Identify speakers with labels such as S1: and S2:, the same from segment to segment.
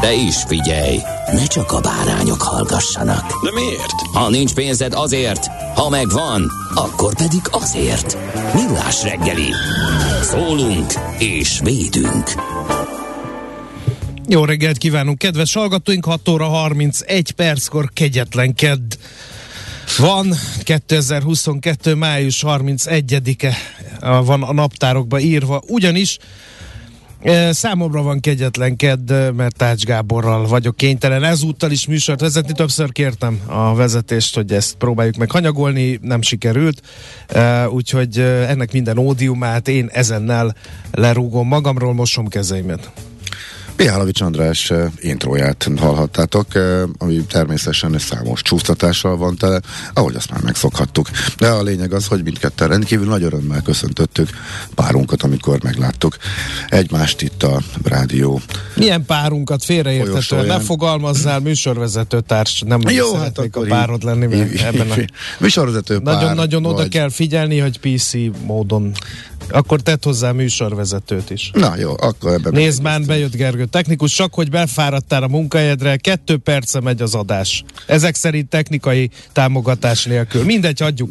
S1: De is figyelj, ne csak a bárányok hallgassanak.
S2: De miért?
S1: Ha nincs pénzed azért, ha megvan, akkor pedig azért. Millás reggeli. Szólunk és védünk.
S3: Jó reggelt kívánunk, kedves hallgatóink! 6 óra 31 perckor kegyetlen kedd van, 2022. május 31-e van a naptárokba írva, ugyanis Számomra van kegyetlen kedd, mert Tács Gáborral vagyok kénytelen ezúttal is műsort vezetni. Többször kértem a vezetést, hogy ezt próbáljuk meg hanyagolni, nem sikerült. Úgyhogy ennek minden ódiumát én ezennel lerúgom magamról, mosom kezeimet.
S4: Mihálovics András uh, intróját hallhattátok, uh, ami természetesen számos csúsztatással van tele, ahogy azt már megszokhattuk. De a lényeg az, hogy mindketten rendkívül nagy örömmel köszöntöttük párunkat, amikor megláttuk egymást itt a rádió.
S3: Milyen párunkat félreértető? Ne fogalmazzál műsorvezető társ, nem Jó, hát a párod lenni így, ebben a...
S4: Műsorvezető pár
S3: Nagyon-nagyon oda kell figyelni, hogy PC módon akkor tett hozzá műsorvezetőt is.
S4: Na jó, akkor ebben...
S3: Nézd már, bejött Gergő technikus, csak hogy befáradtál a munkahelyedre, kettő perce megy az adás. Ezek szerint technikai támogatás nélkül. Mindegy, hagyjuk.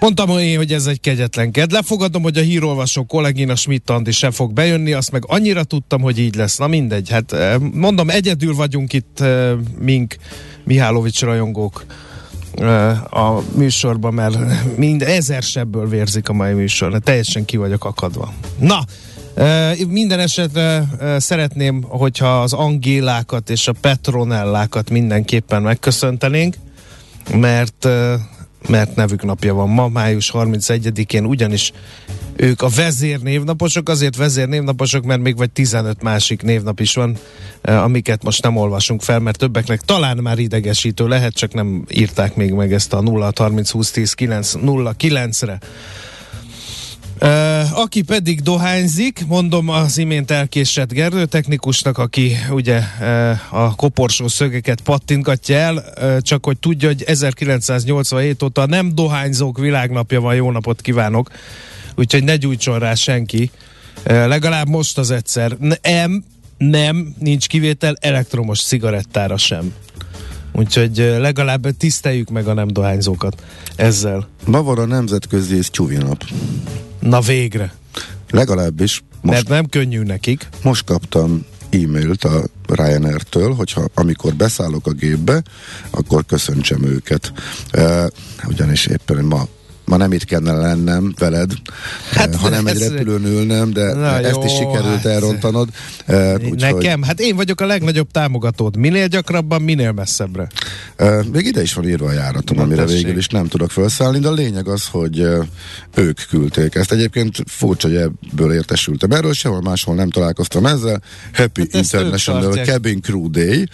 S3: Mondtam én, hogy ez egy kegyetlen ked. Lefogadom, hogy a hírolvasó kollégina Schmidt Andi sem fog bejönni, azt meg annyira tudtam, hogy így lesz. Na mindegy, hát eh, mondom, egyedül vagyunk itt eh, mink Mihálovics rajongók a műsorban, mert mind ezer sebből vérzik a mai műsor. Teljesen ki vagyok akadva. Na, minden esetre szeretném, hogyha az Angélákat és a Petronellákat mindenképpen megköszöntenénk, mert mert nevük napja van ma, május 31-én, ugyanis ők a vezér névnaposok, azért vezér névnaposok, mert még vagy 15 másik névnap is van, amiket most nem olvasunk fel, mert többeknek talán már idegesítő lehet, csak nem írták még meg ezt a 0 30 20 10 9 0 9-re. Aki pedig dohányzik, mondom az imént elkésett Gerő technikusnak, aki ugye a koporsó szögeket pattintgatja el, csak hogy tudja, hogy 1987 óta nem dohányzók világnapja van, jó napot kívánok, úgyhogy ne gyújtson rá senki, legalább most az egyszer. Nem, nem, nincs kivétel elektromos cigarettára sem. Úgyhogy legalább tiszteljük meg a nem dohányzókat ezzel.
S4: Ma a nemzetközi és nap.
S3: Na végre.
S4: Legalábbis
S3: most... Mert nem könnyű nekik.
S4: Most kaptam e-mailt a Ryanair-től, hogyha amikor beszállok a gépbe, akkor köszöntsem őket. Uh, ugyanis éppen ma ma nem itt kellene lennem veled, hát, eh, hanem egy repülőn ülnem, de Na ezt jó, is sikerült hát. elrontanod.
S3: Uh, Nekem? Hát én vagyok a legnagyobb támogatód. Minél gyakrabban, minél messzebbre.
S4: Uh, még ide is van írva a járatom, Na, amire tessék. végül is nem tudok felszállni, de a lényeg az, hogy ők küldték ezt. Egyébként furcsa, hogy ebből értesültem. Erről sehol máshol nem találkoztam ezzel. Happy hát International Cabin Crew Day.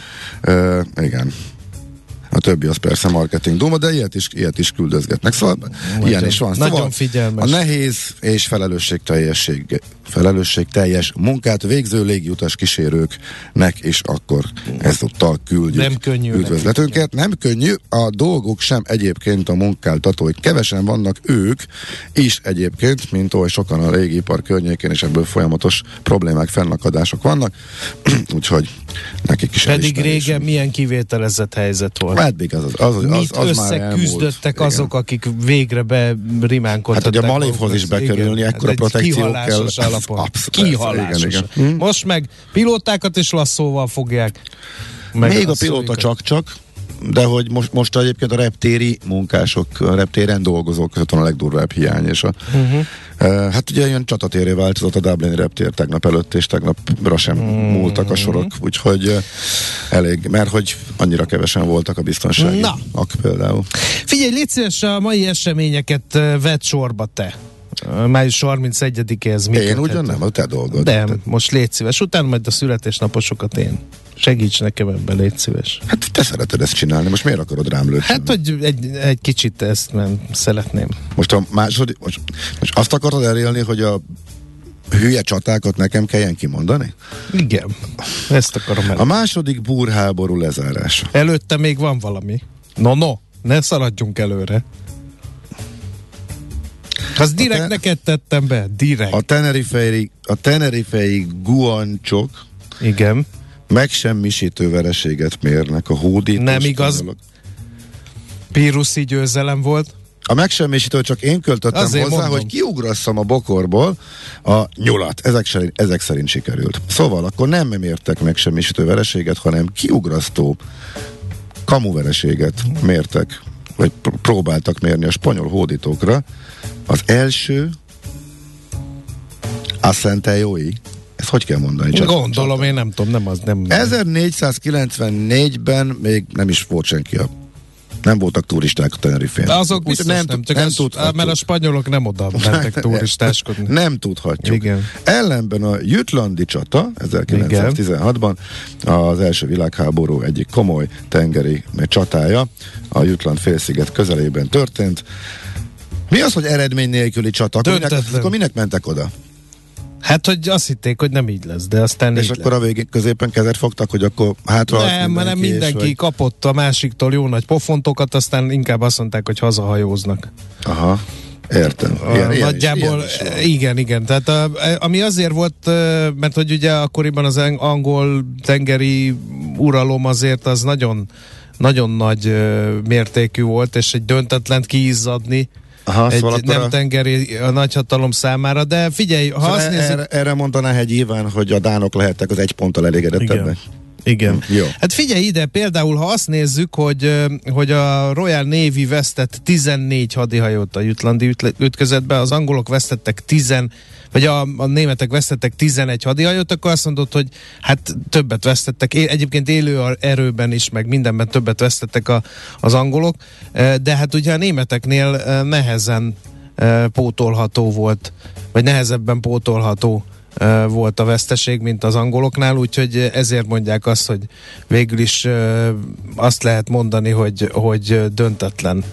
S4: Uh, igen a többi az persze marketing duma, de ilyet is, ilyet is küldözgetnek. Szóval nagyon, ilyen is van.
S3: Szóval nagyon figyelmes.
S4: A nehéz és felelősségteljesség felelősségteljes munkát végző légiutas kísérőknek, és akkor ezúttal küldjük
S3: nem könnyű
S4: üdvözletünket. Nem könnyű, a dolgok sem egyébként a munkáltatói. Kevesen vannak ők is egyébként, mint oly sokan a ipar környékén, és ebből folyamatos problémák, fennakadások vannak, úgyhogy nekik is
S3: Pedig régen milyen kivételezett helyzet volt.
S4: Eddig az, az, az, az, az
S3: összeküzdöttek már azok, akik végre berimánkodtak.
S4: Hát, hogy a Malévhoz is bekerülni, ekkora protekció kell
S3: alapon. Kihalásos. Igen, igen. Hm? Most meg pilótákat is lasszóval fogják. Meg
S4: Még a pilóta csak-csak, de hogy most, most egyébként a reptéri munkások, a reptéren dolgozók között van a legdurvább hiány, és a, uh-huh. uh, hát ugye ilyen csatatéré változott a Dublini reptér tegnap előtt, és tegnapra sem uh-huh. múltak a sorok, úgyhogy uh, elég, mert hogy annyira kevesen voltak a biztonsági
S3: Na.
S4: ak például.
S3: Figyelj, légy szíves, a mai eseményeket ö, vedd sorba te. Május 31-ez mi
S4: Én ugyan nem, a te dolgod.
S3: De, most légy szíves. Utána majd a születésnaposokat én. Segíts nekem ebben, légy szíves.
S4: Hát te szereted ezt csinálni, most miért akarod rám lőni?
S3: Hát, hogy egy, egy kicsit ezt nem szeretném.
S4: Most a második, most, most azt akarod elélni, hogy a hülye csatákat nekem kelljen kimondani?
S3: Igen, ezt akarom el.
S4: A második búrháború lezárása.
S3: Előtte még van valami. No, no, ne szaladjunk előre. Az direkt
S4: te-
S3: neked tettem be, direkt.
S4: A tenerifei, a tenerifei guancsok
S3: Igen.
S4: megsemmisítő vereséget mérnek a hódító
S3: Nem igaz.
S4: spanyolok.
S3: Píruszi győzelem volt.
S4: A megsemmisítő csak én költöttem
S3: Azért
S4: hozzá,
S3: mondom.
S4: hogy kiugrasszam a bokorból a nyulat. Ezek szerint, ezek szerint sikerült. Szóval akkor nem mértek megsemmisítő vereséget, hanem kiugrasztó kamuvereséget mértek, vagy pr- próbáltak mérni a spanyol hódítókra. Az első Ascentejói, ezt hogy kell mondani? Csak-
S3: Gondolom, én nem tudom, nem az, nem.
S4: 1494-ben még nem is volt senki a nem voltak turisták a Tenerifén.
S3: De azok biztos
S4: nem,
S3: nem,
S4: nem
S3: ez,
S4: tudhatjuk.
S3: mert a spanyolok nem oda mentek turistáskodni.
S4: Nem tudhatjuk.
S3: Igen.
S4: Ellenben a Jütlandi csata 1916-ban az első világháború egyik komoly tengeri csatája a Jütland félsziget közelében történt. Mi az, hogy eredmény nélküli csata? Akkor minek, akkor minek mentek oda?
S3: Hát, hogy azt hitték, hogy nem így lesz, de aztán
S4: És
S3: így
S4: akkor a végén középen kezet fogtak, hogy akkor hátra
S3: lett. Nem, mert nem
S4: és
S3: mindenki
S4: vagy-
S3: kapott a másiktól jó nagy pofontokat, aztán inkább azt mondták, hogy hazahajóznak.
S4: Aha, értem. Ilyen, ilyen
S3: nagyjából,
S4: is, ilyen is
S3: igen, igen. Tehát a, ami azért volt, mert hogy ugye akkoriban az ang- angol tengeri uralom azért az nagyon nagyon nagy mértékű volt, és egy döntetlent kiizzadni
S4: Aha,
S3: egy
S4: szóval
S3: nem
S4: a-
S3: tengeri a nagyhatalom számára, de figyelj, ha
S4: Szóval
S3: azt nézzük...
S4: erre, erre mondaná egy Iván, hogy a dánok lehettek az egy ponttal elégedettebbek.
S3: Igen.
S4: Jó.
S3: Hát figyelj ide, például ha azt nézzük, hogy, hogy a Royal Navy vesztett 14 hadihajót a jutlandi ütközetbe, az angolok vesztettek 10, vagy a, a németek vesztettek 11 hadihajót, akkor azt mondod, hogy hát többet vesztettek. É, egyébként élő erőben is, meg mindenben többet vesztettek a, az angolok, de hát ugye a németeknél nehezen pótolható volt, vagy nehezebben pótolható volt a veszteség, mint az angoloknál, úgyhogy ezért mondják azt, hogy végül is azt lehet mondani, hogy, hogy döntetlen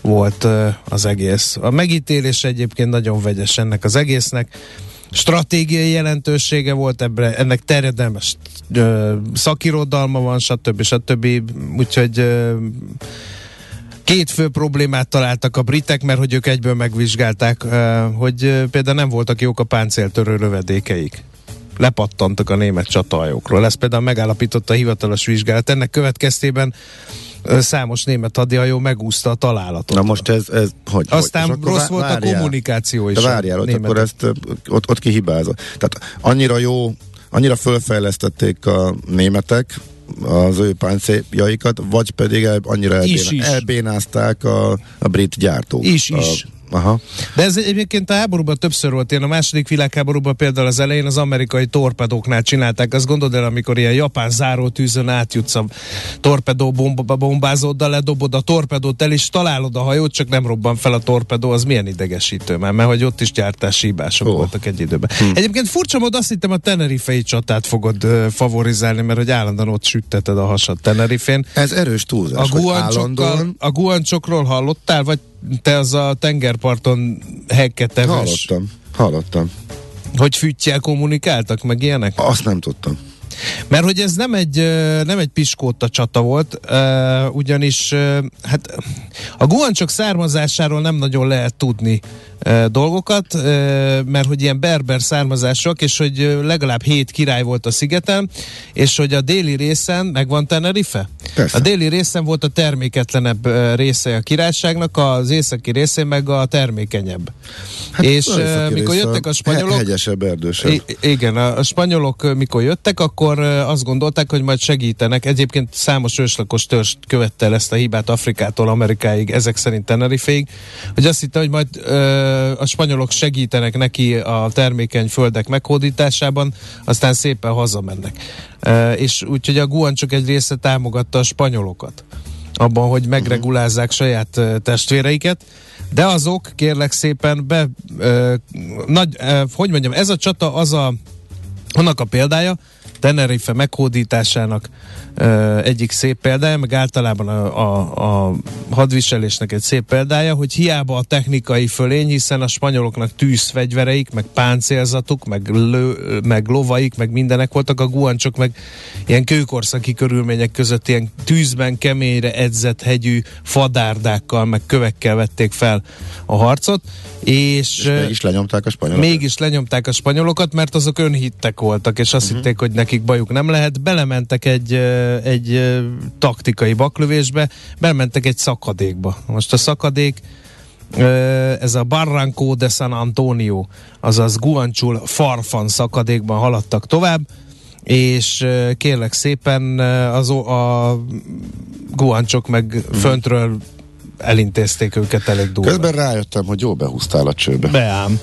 S3: volt az egész. A megítélés egyébként nagyon vegyes ennek az egésznek. Stratégiai jelentősége volt ebbre, ennek terjedelmes szakirodalma van, stb. stb. Úgyhogy ö, Két fő problémát találtak a britek, mert hogy ők egyből megvizsgálták, hogy például nem voltak jók a páncéltörő lövedékeik. Lepattantak a német csatahajókról. Ezt például megállapította a hivatalos vizsgálat. Ennek következtében számos német hadihajó megúszta a találatot.
S4: Na most ez, ez hogy?
S3: Aztán
S4: hogy?
S3: Rossz volt a
S4: várjál.
S3: kommunikáció is.
S4: De
S3: a
S4: várjál, ott, akkor ezt ott, ott kihibázott. Tehát annyira jó, annyira fölfejlesztették a németek az ő páncéljaikat, vagy pedig annyira elbén,
S3: is.
S4: elbénázták a, a brit gyártók.
S3: Is, is.
S4: Aha.
S3: De ez egyébként a háborúban többször volt ilyen. A második világháborúban például az elején az amerikai torpedóknál csinálták. Azt gondolod el, amikor ilyen japán zárótűzön átjutsz a torpedó bomba, bombázóddal, ledobod a torpedót el, és találod a hajót, csak nem robban fel a torpedó, az milyen idegesítő már, mert hogy ott is gyártási hibások oh. voltak egy időben. Hm. Egyébként furcsa mód azt hittem a Tenerifei csatát fogod uh, favorizálni, mert hogy állandóan ott sütteted a hasad Tenerifén.
S4: Ez erős túlzás,
S3: A guancsokkal,
S4: állandóan
S3: a guancsokról hallottál, vagy te az a tengerparton hekketeves,
S4: hallottam. Hallottam.
S3: hogy füttyel kommunikáltak, meg ilyenek?
S4: Azt nem tudtam.
S3: Mert hogy ez nem egy, nem egy piskóta csata volt, ugyanis hát a guancsok származásáról nem nagyon lehet tudni dolgokat, mert hogy ilyen berber származások, és hogy legalább hét király volt a szigeten, és hogy a déli részen, megvan Tenerife?
S4: Persze.
S3: A déli részen volt a terméketlenebb része a királyságnak, az északi részén meg a termékenyebb. Hát és mikor jöttek a spanyolok,
S4: Hegyesebb, erdősebb.
S3: Igen, a, a spanyolok mikor jöttek, akkor akkor azt gondolták, hogy majd segítenek. Egyébként számos őslakos törzs követte el ezt a hibát Afrikától Amerikáig, ezek szerint Tenerifeig, hogy azt hitte, hogy majd ö, a spanyolok segítenek neki a termékeny földek meghódításában, aztán szépen hazamennek. Ö, és úgyhogy a Guan csak egy része támogatta a spanyolokat abban, hogy megregulázzák saját testvéreiket, de azok kérlek szépen be, ö, nagy, ö, hogy mondjam, ez a csata az a annak a példája, Tenerife meghódításának ö, egyik szép példája, meg általában a, a, a hadviselésnek egy szép példája, hogy hiába a technikai fölény, hiszen a spanyoloknak tűzfegyvereik, meg páncélzatuk, meg, lő, meg lovaik, meg mindenek voltak, a guancsok meg ilyen kőkorszaki körülmények között ilyen tűzben keményre edzett hegyű fadárdákkal, meg kövekkel vették fel a harcot, és,
S4: És mégis lenyomták a spanyolokat.
S3: Mégis lenyomták a spanyolokat, mert azok önhittek voltak, és azt uh-huh. hitték, hogy nekik bajuk nem lehet. Belementek egy, egy taktikai baklövésbe, belementek egy szakadékba. Most a szakadék ez a Barranco de San Antonio, azaz Guanchul Farfan szakadékban haladtak tovább, és kérlek szépen az, a guancsok meg föntről elintézték őket elég durva.
S4: Közben rájöttem, hogy jó behúztál a csőbe.
S3: Beám.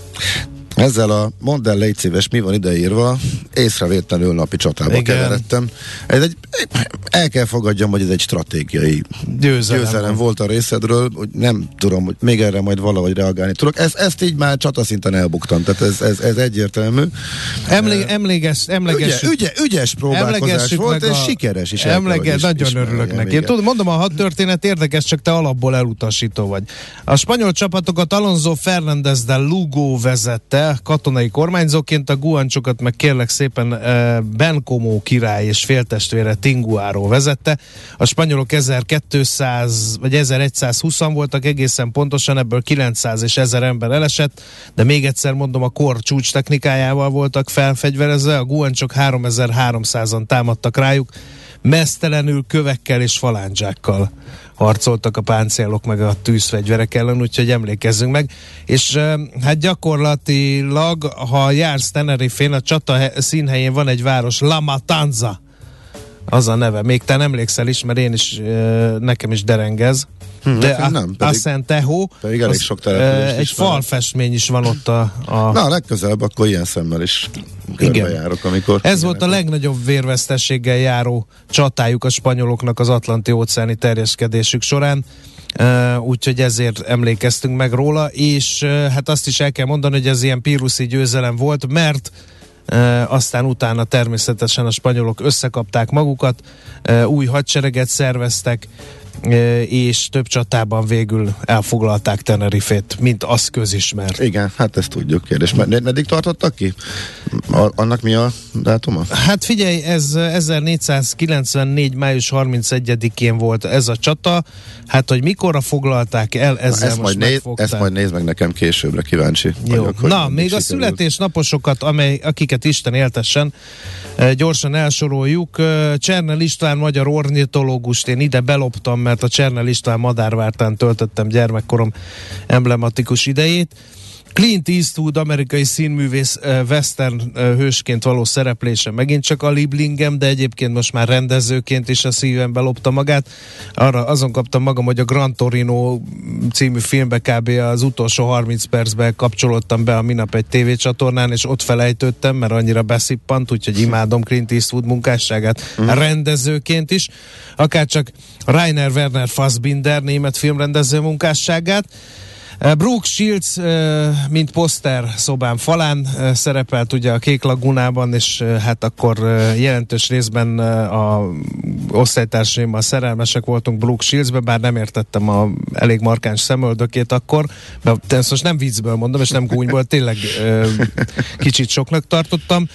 S4: Ezzel a mondd el, légy szíves, mi van ideírva, észrevétlenül napi csatába
S3: Igen.
S4: keveredtem. Ez egy, el kell fogadjam, hogy ez egy stratégiai
S3: Győzelem.
S4: győzelem volt a részedről, hogy nem tudom, hogy még erre majd valahogy reagálni tudok. Ezt, ezt így már csataszinten elbuktam, tehát ez, ez, ez egyértelmű.
S3: Emlé, emléges,
S4: Ügye,
S3: emlegessük,
S4: ügye, ügyes próbálkozás volt, és
S3: a-
S4: sikeres is.
S3: Emlege,
S4: is-
S3: nagyon
S4: ismerjem,
S3: örülök neki.
S4: igen.
S3: Tudom, mondom, a hat történet érdekes, csak te alapból elutasító vagy. A spanyol csapatokat Alonso Fernández de Lugo vezette, katonai kormányzóként, a guancsokat meg kérlek szépen eh, Bencomo király és féltestvére Tinguaro vezette. A spanyolok 1200 vagy 1120 voltak egészen pontosan, ebből 900 és 1000 ember elesett, de még egyszer mondom, a kor csúcs technikájával voltak felfegyverezve, a guancsok 3300-an támadtak rájuk, mesztelenül kövekkel és falándzsákkal harcoltak a páncélok meg a tűzfegyverek ellen, úgyhogy emlékezzünk meg. És hát gyakorlatilag, ha jársz Tenerife-n, a csata he- színhelyén van egy város, La Matanza, az a neve. Még te emlékszel is, mert én is, nekem is derengez.
S4: Hm,
S3: De a,
S4: nem, pedig-
S3: Acentejo,
S4: pedig elég
S3: az,
S4: sok települést
S3: egy
S4: ismerek.
S3: falfestmény is van ott a, a
S4: Na, legközelebb akkor ilyen szemmel is körbejárok, amikor...
S3: Ez volt a legnagyobb vérvesztességgel járó csatájuk a spanyoloknak az atlanti óceáni terjeszkedésük során. Uh, úgyhogy ezért emlékeztünk meg róla, és uh, hát azt is el kell mondani, hogy ez ilyen píruszi győzelem volt, mert aztán utána természetesen a spanyolok összekapták magukat, új hadsereget szerveztek, és több csatában végül elfoglalták Tenerifét, mint az közismert.
S4: Igen, hát ezt tudjuk. Kérdés. Med- meddig tartottak ki? A, annak mi a dátuma?
S3: Hát figyelj, ez 1494. május 31-én volt ez a csata. Hát, hogy mikorra foglalták el, ezzel
S4: ezt,
S3: most
S4: majd néz, ezt majd nézd meg nekem későbbre, kíváncsi
S3: Jó.
S4: vagyok.
S3: Na, még a
S4: sikerült.
S3: születésnaposokat, amely, akiket Isten éltessen, gyorsan elsoroljuk. Csernel István magyar ornitológust én ide beloptam, mert a Csernel István madárvártán töltöttem gyermekkorom emblematikus idejét. Clint Eastwood, amerikai színművész eh, western eh, hősként való szereplése megint csak a Liblingem, de egyébként most már rendezőként is a szívembe lopta magát. Arra azon kaptam magam, hogy a Gran Torino című filmbe kb. az utolsó 30 percben kapcsolódtam be a minap egy tévécsatornán, és ott felejtődtem, mert annyira beszippant, úgyhogy imádom Clint Eastwood munkásságát
S4: Mhm.
S3: rendezőként is, akár csak Rainer Werner Fassbinder német filmrendező munkásságát. Uh, Brooke Shields, uh, mint poszter szobám falán uh, szerepelt ugye a Kék Lagunában, és hát akkor jelentős részben a osztálytársaimmal szerelmesek voltunk Brooke Shieldsbe, bár nem értettem a elég markáns szemöldökét akkor, de ezt most nem viccből mondom, és nem gúnyból, tényleg kicsit soknak tartottam.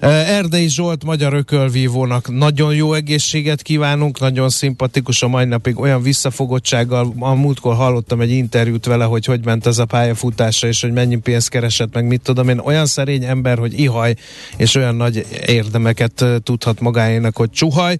S3: Erdei Zsolt, magyar ökölvívónak nagyon jó egészséget kívánunk, nagyon szimpatikus a mai napig, olyan visszafogottsággal, a múltkor hallottam egy interjút vele, hogy hogy ment ez a pályafutása, és hogy mennyi pénzt keresett, meg mit tudom én, olyan szerény ember, hogy ihaj, és olyan nagy érdemeket tudhat magáénak, hogy csuhaj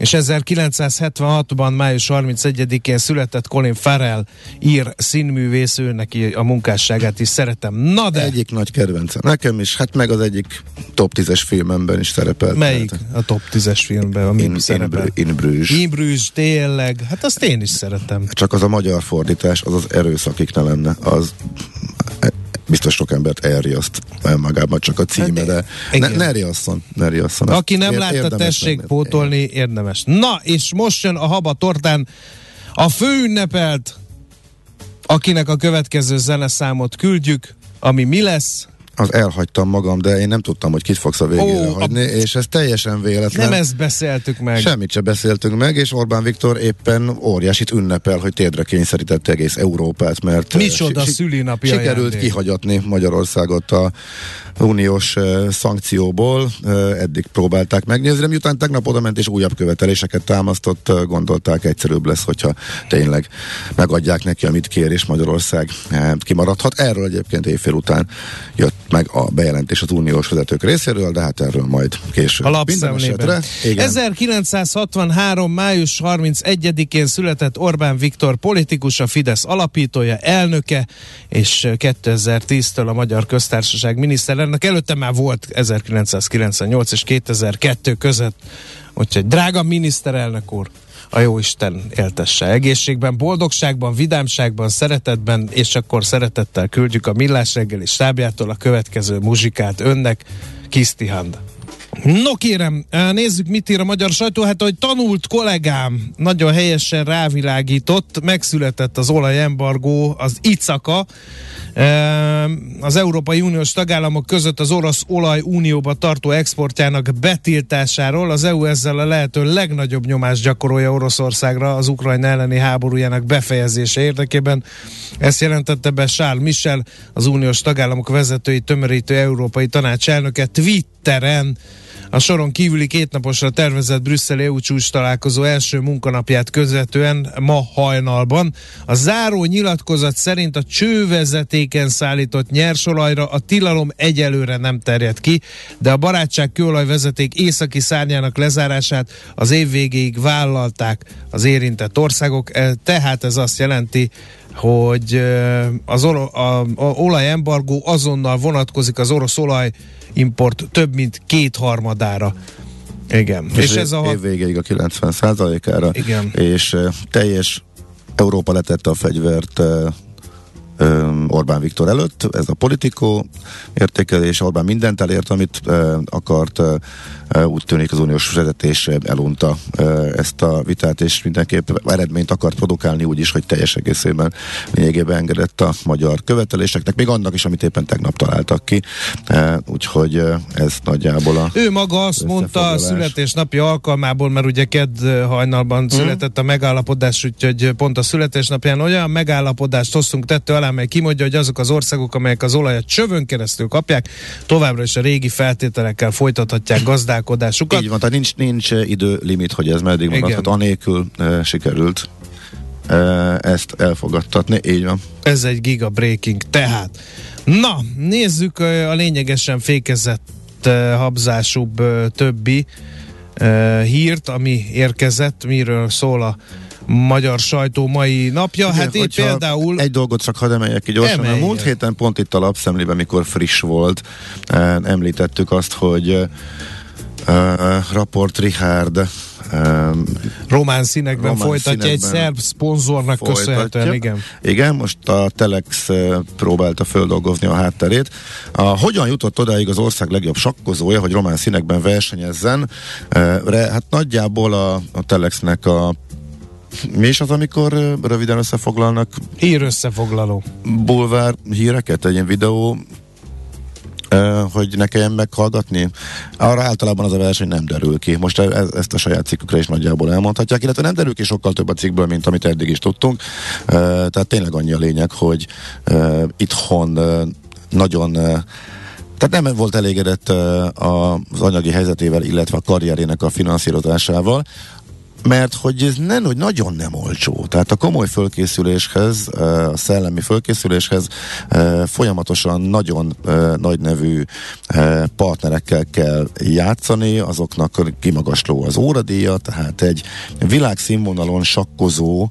S3: és 1976-ban, május 31-én született Colin Farrell, ír színművész, ő neki a munkásságát is szeretem. Na de!
S4: Egyik nagy kedvencem. Nekem is, hát meg az egyik top 10 10-es filmemben is szerepelt.
S3: Melyik
S4: Tehát,
S3: a top 10-es filmben, ami
S4: in,
S3: szerepel?
S4: In Bruges.
S3: In Bruges, tényleg. Hát azt én is szeretem.
S4: Csak az a magyar fordítás, az az erőszakik ne lenne. Az biztos sok embert elriaszt magában csak a címe, de ne, ne riasszon, ne riasszon.
S3: Aki nem látta, tessék pótolni, érdemes. Na, és most jön a haba tortán a főünnepelt, akinek a következő zeneszámot küldjük, ami mi lesz?
S4: Az elhagytam magam, de én nem tudtam, hogy kit fogsz a végére
S3: Ó, a-
S4: hagyni, és ez teljesen véletlen.
S3: Nem ezt beszéltük meg.
S4: Semmit se beszéltünk meg, és Orbán Viktor éppen óriásit ünnepel, hogy térdre kényszerítette egész Európát, mert
S3: Micsoda
S4: eh, si-
S3: szülinapi
S4: sikerült
S3: ajándék.
S4: kihagyatni Magyarországot a uniós szankcióból, eddig próbálták megnézni, miután tegnap oda ment és újabb követeléseket támasztott, gondolták egyszerűbb lesz, hogyha tényleg megadják neki, amit kér, és Magyarország kimaradhat. Erről egyébként évfél után jött meg a bejelentés az uniós vezetők részéről, de hát erről majd később.
S3: A
S4: esetre, igen.
S3: 1963. május 31-én született Orbán Viktor politikus, a Fidesz alapítója, elnöke, és 2010-től a Magyar Köztársaság miniszterelnök. Előtte már volt 1998 és 2002 között. Úgyhogy drága miniszterelnök úr, a Jóisten éltesse egészségben, boldogságban, vidámságban, szeretetben, és akkor szeretettel küldjük a Millás reggeli stábjától a következő muzsikát önnek, Kisztihand. No kérem, nézzük, mit ír a magyar sajtó. Hát, hogy tanult kollégám nagyon helyesen rávilágított, megszületett az olajembargó, az ICAKA, az Európai Uniós tagállamok között az orosz olaj unióba tartó exportjának betiltásáról. Az EU ezzel a lehető legnagyobb nyomást gyakorolja Oroszországra az Ukrajna elleni háborújának befejezése érdekében. Ezt jelentette be Charles Michel, az uniós tagállamok vezetői tömörítő Európai Tanács elnöke Twitteren. A soron kívüli kétnaposra tervezett brüsszeli EU csúcs találkozó első munkanapját közvetően ma hajnalban. A záró nyilatkozat szerint a csővezetéken szállított nyersolajra a tilalom egyelőre nem terjed ki, de a barátság kőolajvezeték északi szárnyának lezárását az év végéig vállalták az érintett országok, E, tehát ez azt jelenti, hogy az oro- a, a olajembargó azonnal vonatkozik az orosz olaj import több mint kétharmadára. Igen. És, és ez a...
S4: év végéig a 90 százalékára.
S3: Igen.
S4: És teljes Európa letette a fegyvert Orbán Viktor előtt, ez a politikó értékelés, Orbán mindent elért, amit akart, úgy tűnik az uniós vezetés elunta ezt a vitát, és mindenképp eredményt akart produkálni úgy is, hogy teljes egészében lényegében engedett a magyar követeléseknek, még annak is, amit éppen tegnap találtak ki, úgyhogy ez nagyjából a
S3: Ő maga azt mondta a születésnapi alkalmából, mert ugye kedd hajnalban mm. született a megállapodás, úgyhogy pont a születésnapján olyan megállapodást hoztunk tettő alá, mely kimondja, hogy azok az országok, amelyek az olajat csövön keresztül kapják, továbbra is a régi feltételekkel folytathatják gazdálkodásukat.
S4: Így van, tehát nincs, nincs eh, időlimit, hogy ez meddig maradhat, anélkül e, sikerült e, ezt elfogadtatni, így van.
S3: Ez egy giga breaking. Tehát, na, nézzük a lényegesen fékezett habzásúbb többi hírt, ami érkezett, miről szól a magyar sajtó mai napja.
S4: Igen,
S3: hát itt például...
S4: Egy dolgot csak hadd emeljek ki gyorsan.
S3: Emelj.
S4: A múlt héten pont itt a lapszemlében, mikor friss volt, e, említettük azt, hogy e, Raport Richard e,
S3: román színekben
S4: román
S3: folytatja egy
S4: színekben
S3: szerb szponzornak köszönhetően, igen.
S4: Igen, most a Telex eh, próbálta földolgozni a hátterét. A, hogyan jutott odáig az ország legjobb sakkozója, hogy román színekben versenyezzen? Eh, Re, hát nagyjából a, a Telexnek a mi is az, amikor röviden összefoglalnak
S3: Hír összefoglaló.
S4: bulvár híreket, egy ilyen videó, hogy ne kelljen meghallgatni. Arra általában az a verseny nem derül ki. Most e- e- ezt a saját cikkükre is nagyjából elmondhatják, illetve nem derül ki sokkal több a cikkből, mint amit eddig is tudtunk. Eh, Tehát tényleg annyi a lényeg, hogy itthon nagyon eh, tehát nem volt elégedett az anyagi helyzetével, illetve a karrierének a finanszírozásával. Mert hogy ez nem, hogy nagyon nem olcsó. Tehát a komoly fölkészüléshez, a szellemi fölkészüléshez folyamatosan nagyon nagy nevű partnerekkel kell játszani, azoknak kimagasló az óradíja, tehát egy világszínvonalon sakkozó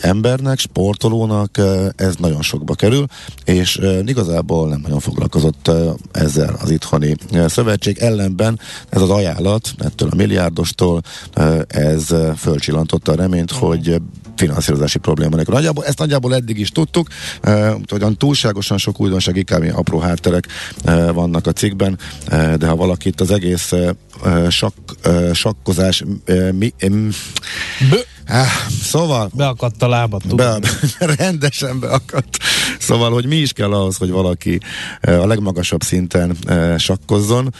S4: embernek, sportolónak ez nagyon sokba kerül, és igazából nem nagyon foglalkozott ezzel az itthoni szövetség. Ellenben ez az ajánlat ettől a milliárdostól ez fölcsillantotta a reményt, hogy finanszírozási probléma nélkül. Nagyjából, ezt nagyjából eddig is tudtuk, hogy túlságosan sok újdonság, inkább apró hátterek vannak a cikkben, de ha valakit az egész sakk, sakkozás mi, Ah, szóval...
S3: Beakadt a lábat,
S4: tudom. Be, rendesen beakadt. Szóval, hogy mi is kell ahhoz, hogy valaki a legmagasabb szinten sakkozzon,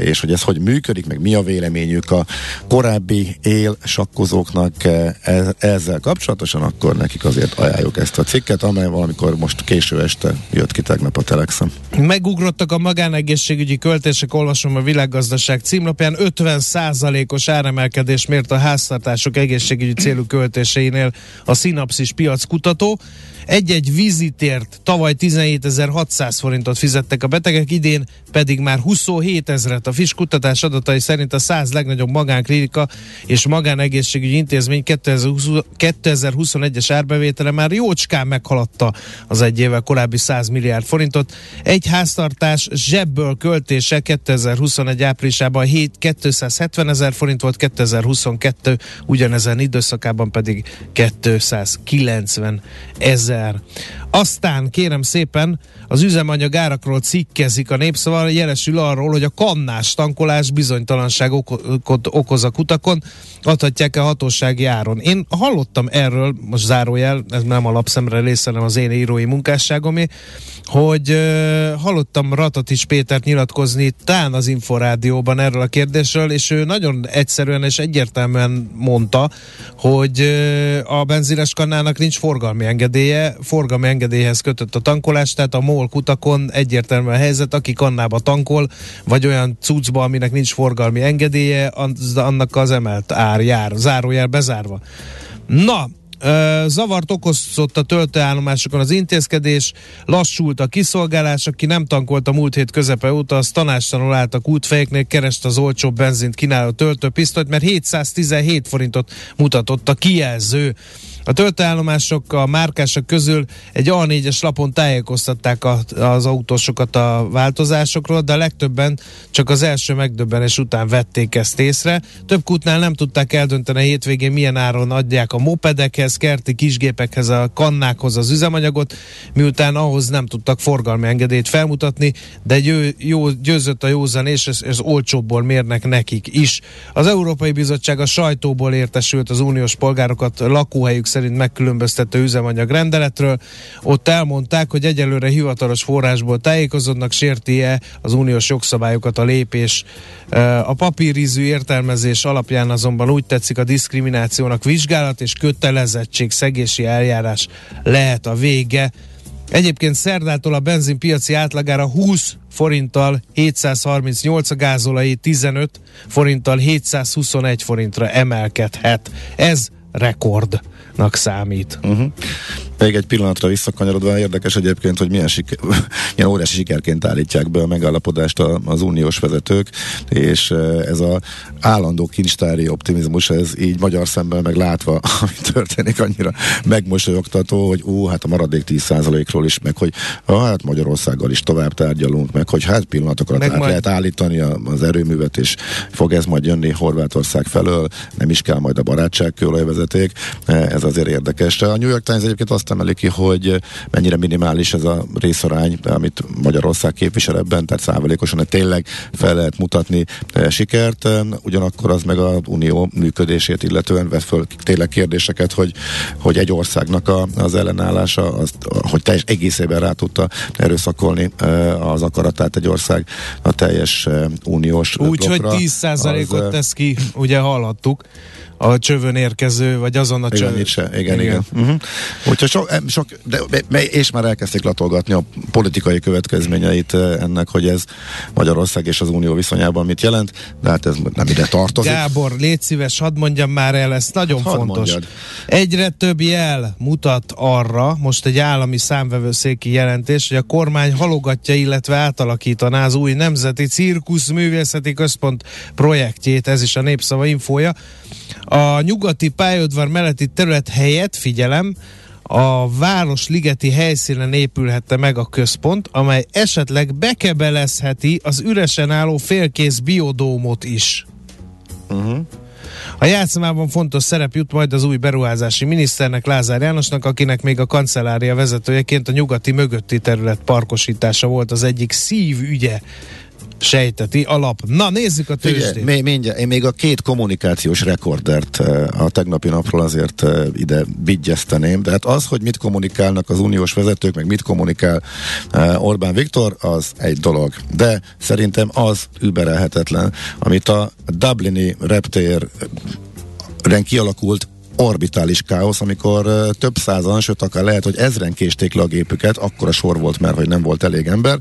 S4: és hogy ez hogy működik, meg mi a véleményük a korábbi él sakkozóknak e, ezzel kapcsolatosan, akkor nekik azért ajánljuk ezt a cikket, amely valamikor most késő este jött ki tegnap a Telexem.
S3: Megugrottak a magánegészségügyi költések, olvasom a világgazdaság címlapján, 50 os áremelkedés mért a háztartások egészségügyi célú költéseinél a Synapsis piackutató. Egy-egy vizitért tavaly 17.600 forintot fizettek a betegek, idén pedig már 27 ezeret. A FIS kutatás adatai szerint a 100 legnagyobb magánklinika és magánegészségügyi intézmény 2021-es árbevétele már jócskán meghaladta az egy évvel korábbi 100 milliárd forintot. Egy háztartás zsebből költése 2021 áprilisában 7, 270 ezer forint volt, 2022 ugyanezen időszakában pedig 290 ezer ezer. Aztán kérem szépen az üzemanyag árakról cikkezik a népszavar, jelesül arról, hogy a kannás tankolás bizonytalanság okot okoz a kutakon, adhatják-e hatósági áron. Én hallottam erről, most zárójel, ez nem a lapszemre része, hanem az én írói munkásságomé, hogy uh, hallottam Ratatis Pétert nyilatkozni tán az Inforádióban erről a kérdésről, és ő nagyon egyszerűen és egyértelműen mondta, hogy uh, a benzines kannának nincs forgalmi engedélye, forgalmi engedélyhez kötött a tankolás, tehát a MOL kutakon egyértelmű a helyzet, aki kannába tankol, vagy olyan cuccba, aminek nincs forgalmi engedélye, az, annak az emelt ár jár, zárójel bezárva. Na, zavart okozott a töltőállomásokon az intézkedés, lassult a kiszolgálás, aki nem tankolt a múlt hét közepe óta, az tanástalanul állt a kútfejeknél, kereste az olcsóbb benzint kínáló töltőpisztolyt, mert 717 forintot mutatott a kijelző. A töltőállomások a márkások közül egy A4-es lapon tájékoztatták a, az autósokat a változásokról, de a legtöbben csak az első megdöbbenés után vették ezt észre. Több kútnál nem tudták eldönteni a hétvégén milyen áron adják a mopedekhez, kerti kisgépekhez, a kannákhoz az üzemanyagot, miután ahhoz nem tudtak forgalmi engedélyt felmutatni, de győ, jó, győzött a józan és ez, ez olcsóbból mérnek nekik is. Az Európai Bizottság a sajtóból értesült az uniós polgárokat lakóhelyük szerint megkülönböztető üzemanyag rendeletről. Ott elmondták, hogy egyelőre hivatalos forrásból tájékozódnak, sérti-e az uniós jogszabályokat a lépés. A papírízű értelmezés alapján azonban úgy tetszik a diszkriminációnak vizsgálat és kötelezettség szegési eljárás lehet a vége. Egyébként szerdától a benzinpiaci átlagára 20 forinttal 738, a gázolai 15 forinttal 721 forintra emelkedhet. Ez rekordnak számít. Uh-huh.
S4: Még egy pillanatra visszakanyarodva érdekes egyébként, hogy milyen, siker, milyen óriási sikerként állítják be a megállapodást az uniós vezetők, és ez a állandó kincstári optimizmus, ez így magyar szemben meg látva, ami történik, annyira megmosolyogtató, hogy ú, hát a maradék 10%-ról is, meg hogy hát Magyarországgal is tovább tárgyalunk, meg hogy hát pillanatokra át majd... lehet állítani az erőművet, és fog ez majd jönni Horvátország felől, nem is kell majd a barátság kőolajvezeték, ez azért érdekes. A New York Times egyébként azt emeli ki, hogy mennyire minimális ez a részarány, amit Magyarország képvisel ebben, tehát százalékosan tényleg fel lehet mutatni sikert, ugyanakkor az meg az unió működését illetően vet föl tényleg kérdéseket, hogy, hogy egy országnak a, az ellenállása, az, hogy teljes egészében rá tudta erőszakolni az akaratát egy ország a teljes uniós
S3: Úgy, hogy 10%-ot az, tesz ki, ugye hallhattuk, a csövön érkező, vagy azon a csövön.
S4: Igen, se. igen, igen. igen. Uh-huh. Úgyhogy sok, sok de, és már elkezdték latolgatni a politikai következményeit ennek, hogy ez Magyarország és az Unió viszonyában mit jelent, de hát ez nem ide tartozik.
S3: Gábor, légy szíves, hadd mondjam már el, ez nagyon hadd fontos. Mondjad. Egyre több jel mutat arra, most egy állami számvevőszéki jelentés, hogy a kormány halogatja, illetve átalakítaná az új Nemzeti Cirkusz Művészeti Központ projektjét, ez is a Népszava infója. A nyugati pályaudvar melletti terület helyett, figyelem, a Városligeti helyszínen épülhette meg a központ, amely esetleg bekebelezheti az üresen álló félkész biodómot is. Uh-huh. A játszmában fontos szerep jut majd az új beruházási miniszternek, Lázár Jánosnak, akinek még a kancellária vezetőjeként a nyugati mögötti terület parkosítása volt az egyik szívügye sejteti alap. Na, nézzük a tőzsdét.
S4: Még, mindjárt, én még a két kommunikációs rekordert eh, a tegnapi napról azért eh, ide vigyezteném, de hát az, hogy mit kommunikálnak az uniós vezetők, meg mit kommunikál eh, Orbán Viktor, az egy dolog. De szerintem az überelhetetlen, amit a Dublini reptér kialakult orbitális káosz, amikor uh, több százan, sőt akár lehet, hogy ezren késték le a gépüket, akkor a sor volt, mert hogy nem volt elég ember.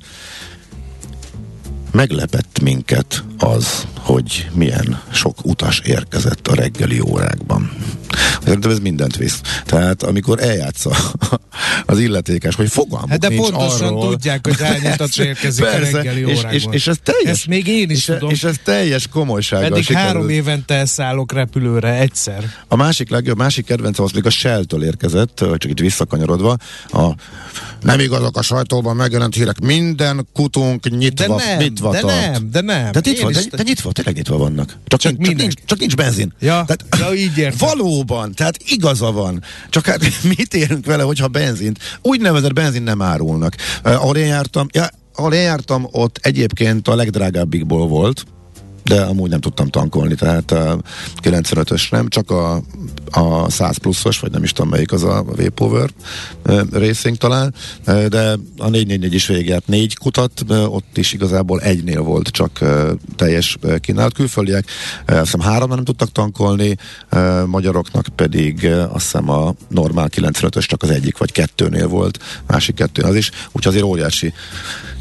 S4: Meglepett minket az, hogy milyen sok utas érkezett a reggeli órákban. Szerintem ez mindent visz. Tehát amikor eljátsza az illetékes, hogy fogalmuk
S3: hát de
S4: nincs
S3: pontosan
S4: arról,
S3: tudják, hogy hányat érkezik persze, a reggeli órákban.
S4: És, és, és ez teljes,
S3: Ezt még én is
S4: és,
S3: tudom.
S4: És ez teljes komolysággal
S3: Eddig
S4: sikerül.
S3: három évente szállok repülőre egyszer.
S4: A másik legjobb, másik kedvenc az még a Shell-től érkezett, csak itt visszakanyarodva. A, nem igazak a sajtóban megjelent hírek, minden kutunk nyitva,
S3: de nem,
S4: nyitva
S3: de
S4: tart.
S3: nem, de nem.
S4: De nyitva, de, de nyitva, tényleg nyitva vannak. Csak, csak, nincs, csak, nincs, csak nincs benzin.
S3: Ja,
S4: tehát,
S3: ja így értem.
S4: Valóban, tehát igaza van. Csak hát mit érünk vele, hogyha benzint, úgynevezett benzin nem árulnak. Uh, ahol én jártam, ja, ahol én jártam, ott egyébként a legdrágábbikból volt, de amúgy nem tudtam tankolni, tehát a 95-ös nem, csak a, a 100 pluszos, vagy nem is tudom melyik az a V-Power Racing talán, de a 444 is végigjárt négy kutat, ott is igazából egynél volt csak teljes kínált. Külföldiek, azt hiszem három nem tudtak tankolni, magyaroknak pedig azt hiszem a normál 95-ös csak az egyik vagy kettőnél volt, másik kettő az is, úgyhogy azért óriási,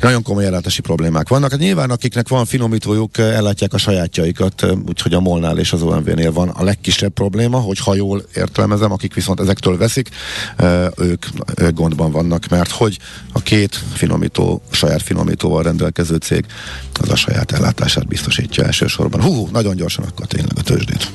S4: nagyon komoly ellátási problémák vannak. Hát nyilván akiknek van finomítójuk, ellátják a sajátjaikat, úgyhogy a Molnál és az OMV-nél van a legkisebb probléma, hogy ha jól értelmezem, akik viszont ezektől veszik, ők gondban vannak, mert hogy a két finomító, saját finomítóval rendelkező cég az a saját ellátását biztosítja elsősorban. Hú, nagyon gyorsan akkor tényleg a tőzsdét.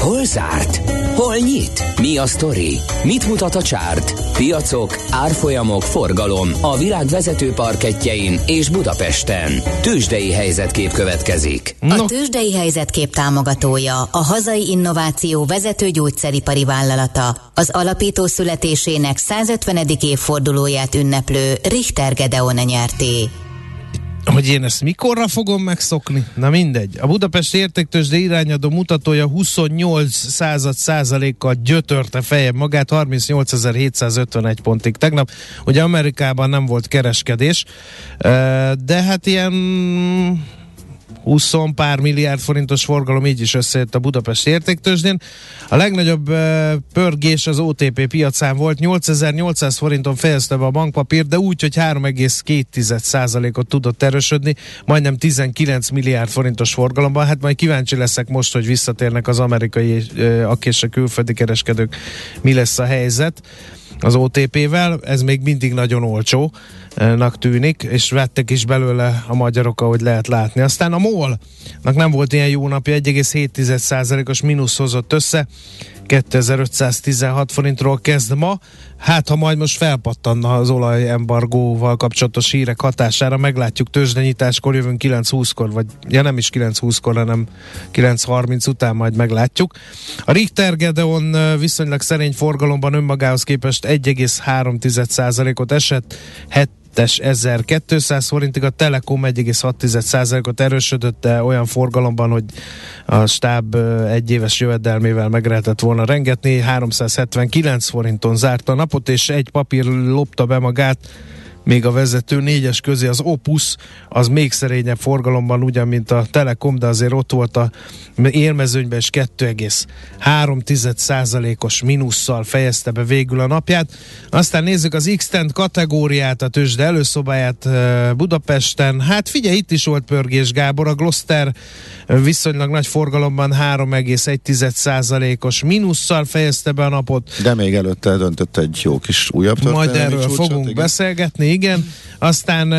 S1: Hol zárt? Hol nyit? Mi a sztori? Mit mutat a csárt? Piacok, árfolyamok, forgalom a világ vezető parketjein és Budapesten. Tőzsdei helyzetkép következik.
S5: A Tőzsdei helyzetkép támogatója a hazai innováció vezető gyógyszeripari vállalata, az alapító születésének 150. évfordulóját ünneplő Richter Gedeon nyerté.
S3: Hogy én ezt mikorra fogom megszokni? Na mindegy. A Budapest értéktősde irányadó mutatója 28 század százalékkal gyötörte feje magát 38.751 pontig. Tegnap ugye Amerikában nem volt kereskedés, de hát ilyen 20 pár milliárd forintos forgalom így is összejött a Budapest értéktősdén. A legnagyobb pörgés az OTP piacán volt, 8800 forinton fejezte be a bankpapír, de úgy, hogy 3,2%-ot tudott erősödni, majdnem 19 milliárd forintos forgalomban. Hát majd kíváncsi leszek most, hogy visszatérnek az amerikai uh, és a külföldi kereskedők, mi lesz a helyzet az OTP-vel, ez még mindig nagyon olcsó nak tűnik, és vettek is belőle a magyarok, ahogy lehet látni. Aztán a MOL-nak nem volt ilyen jó napja, 1,7%-os mínusz hozott össze, 2516 forintról kezd ma. Hát, ha majd most felpattanna az olajembargóval kapcsolatos hírek hatására, meglátjuk tőzsdenyításkor, jövünk 9.20-kor, vagy ja nem is 9.20-kor, hanem 9.30 után majd meglátjuk. A Richter Gedeon viszonylag szerény forgalomban önmagához képest 1,3%-ot esett, 1200 forintig, a Telekom 1,6%-ot erősödött, de olyan forgalomban, hogy a stáb egy éves jövedelmével meg lehetett volna rengetni, 379 forinton zárta a napot, és egy papír lopta be magát, még a vezető négyes közé az Opus, az még szerényebb forgalomban ugyan, mint a Telekom, de azért ott volt a élmezőnyben is 2,3%-os mínusszal fejezte be végül a napját. Aztán nézzük az x kategóriát, a tőzsde előszobáját Budapesten. Hát figyelj, itt is volt pörgés Gábor, a Gloster viszonylag nagy forgalomban 3,1%-os mínusszal fejezte be a napot.
S4: De még előtte döntött egy jó kis újabb
S3: Majd erről csúcsot, fogunk igen. beszélgetni, igen. Aztán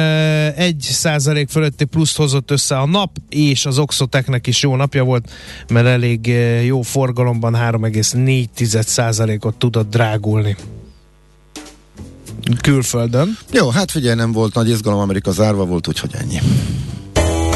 S3: egy százalék fölötti pluszt hozott össze a nap, és az Oxotechnek is jó napja volt, mert elég jó forgalomban 3,4 százalékot tudott drágulni külföldön.
S4: Jó, hát figyelj, nem volt nagy izgalom, Amerika zárva volt, úgyhogy ennyi.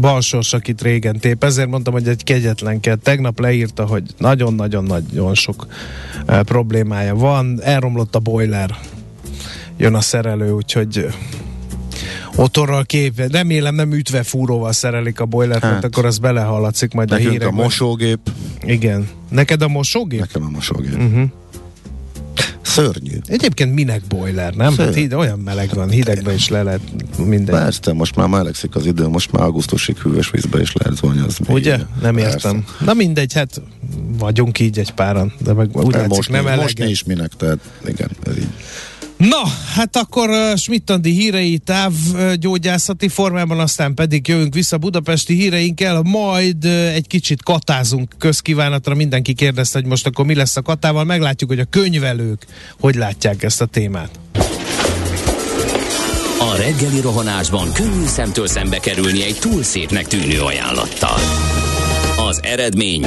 S3: balsors, akit régen tép. Ezért mondtam, hogy egy kegyetlenkel. Tegnap leírta, hogy nagyon-nagyon-nagyon sok uh, problémája van. Elromlott a boiler. Jön a szerelő, úgyhogy motorral kép, remélem nem ütve fúróval szerelik a boilert, hát. mert akkor az belehallatszik majd
S4: Nekünk
S3: a hírekben.
S4: a mosógép.
S3: Igen. Neked a mosógép?
S4: Nekem a mosógép. Uh-huh. Szörnyű.
S3: Egyébként minek boiler, nem? Hát hide, olyan meleg van, hidegben is le lehet minden.
S4: Persze, most már melegszik az idő, most már augusztusig hűvös vízbe is lehet zonyozni.
S3: Ugye? Nem Persze. értem. Na mindegy, hát vagyunk így egy páran, de meg úgy látszik,
S4: most,
S3: nem
S4: Most is minek, tehát igen, ez így.
S3: Na, hát akkor uh, Schmidt-Andi hírei távgyógyászati formában, aztán pedig jövünk vissza budapesti híreinkkel, majd uh, egy kicsit katázunk közkívánatra. Mindenki kérdezte, hogy most akkor mi lesz a katával. Meglátjuk, hogy a könyvelők hogy látják ezt a témát.
S1: A reggeli rohanásban könnyű szemtől szembe kerülni egy túl szépnek tűnő ajánlattal. Az eredmény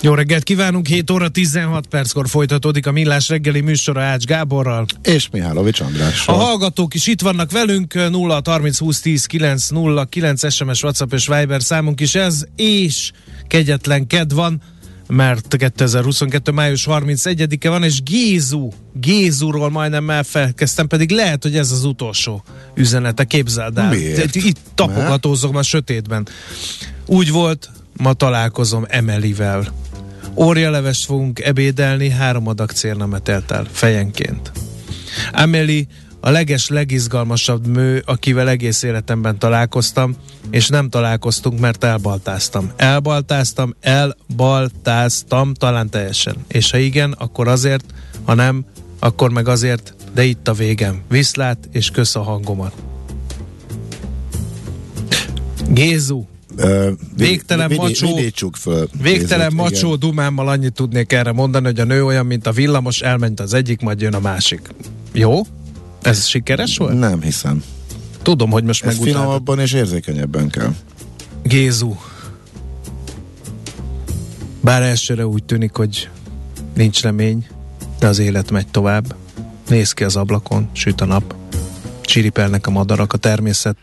S3: Jó reggelt kívánunk, 7 óra 16 perckor folytatódik a Millás reggeli műsora Ács Gáborral.
S4: És Mihálovics Andrással.
S3: A hallgatók is itt vannak velünk, 0 30 20 10 9 0 9 SMS, WhatsApp és Viber számunk is ez, és kegyetlen ked van, mert 2022. május 31-e van, és Gézu, Gézuról majdnem elfelkeztem, pedig lehet, hogy ez az utolsó üzenete, képzeld el.
S4: Miért?
S3: Itt tapogatózom a sötétben. Úgy volt, ma találkozom Emelivel Órialevest fogunk ebédelni, három adag cérnemet el fejenként. Emeli a leges, legizgalmasabb mű, akivel egész életemben találkoztam, és nem találkoztunk, mert elbaltáztam. Elbaltáztam, elbaltáztam, talán teljesen. És ha igen, akkor azért, ha nem, akkor meg azért, de itt a végem. Viszlát, és kösz a hangomat. Gézu, Uh, végtelen
S4: vid-
S3: macsó,
S4: föl.
S3: végtelen nézőt, macsó igen. dumámmal annyit tudnék erre mondani, hogy a nő olyan, mint a villamos, elment az egyik, majd jön a másik. Jó? Ez sikeres volt?
S4: Nem hiszem.
S3: Tudom, hogy most
S4: meg finomabban és érzékenyebben kell.
S3: Gézu. Bár elsőre úgy tűnik, hogy nincs remény, de az élet megy tovább. Néz ki az ablakon, süt a nap, csiripelnek a madarak, a természet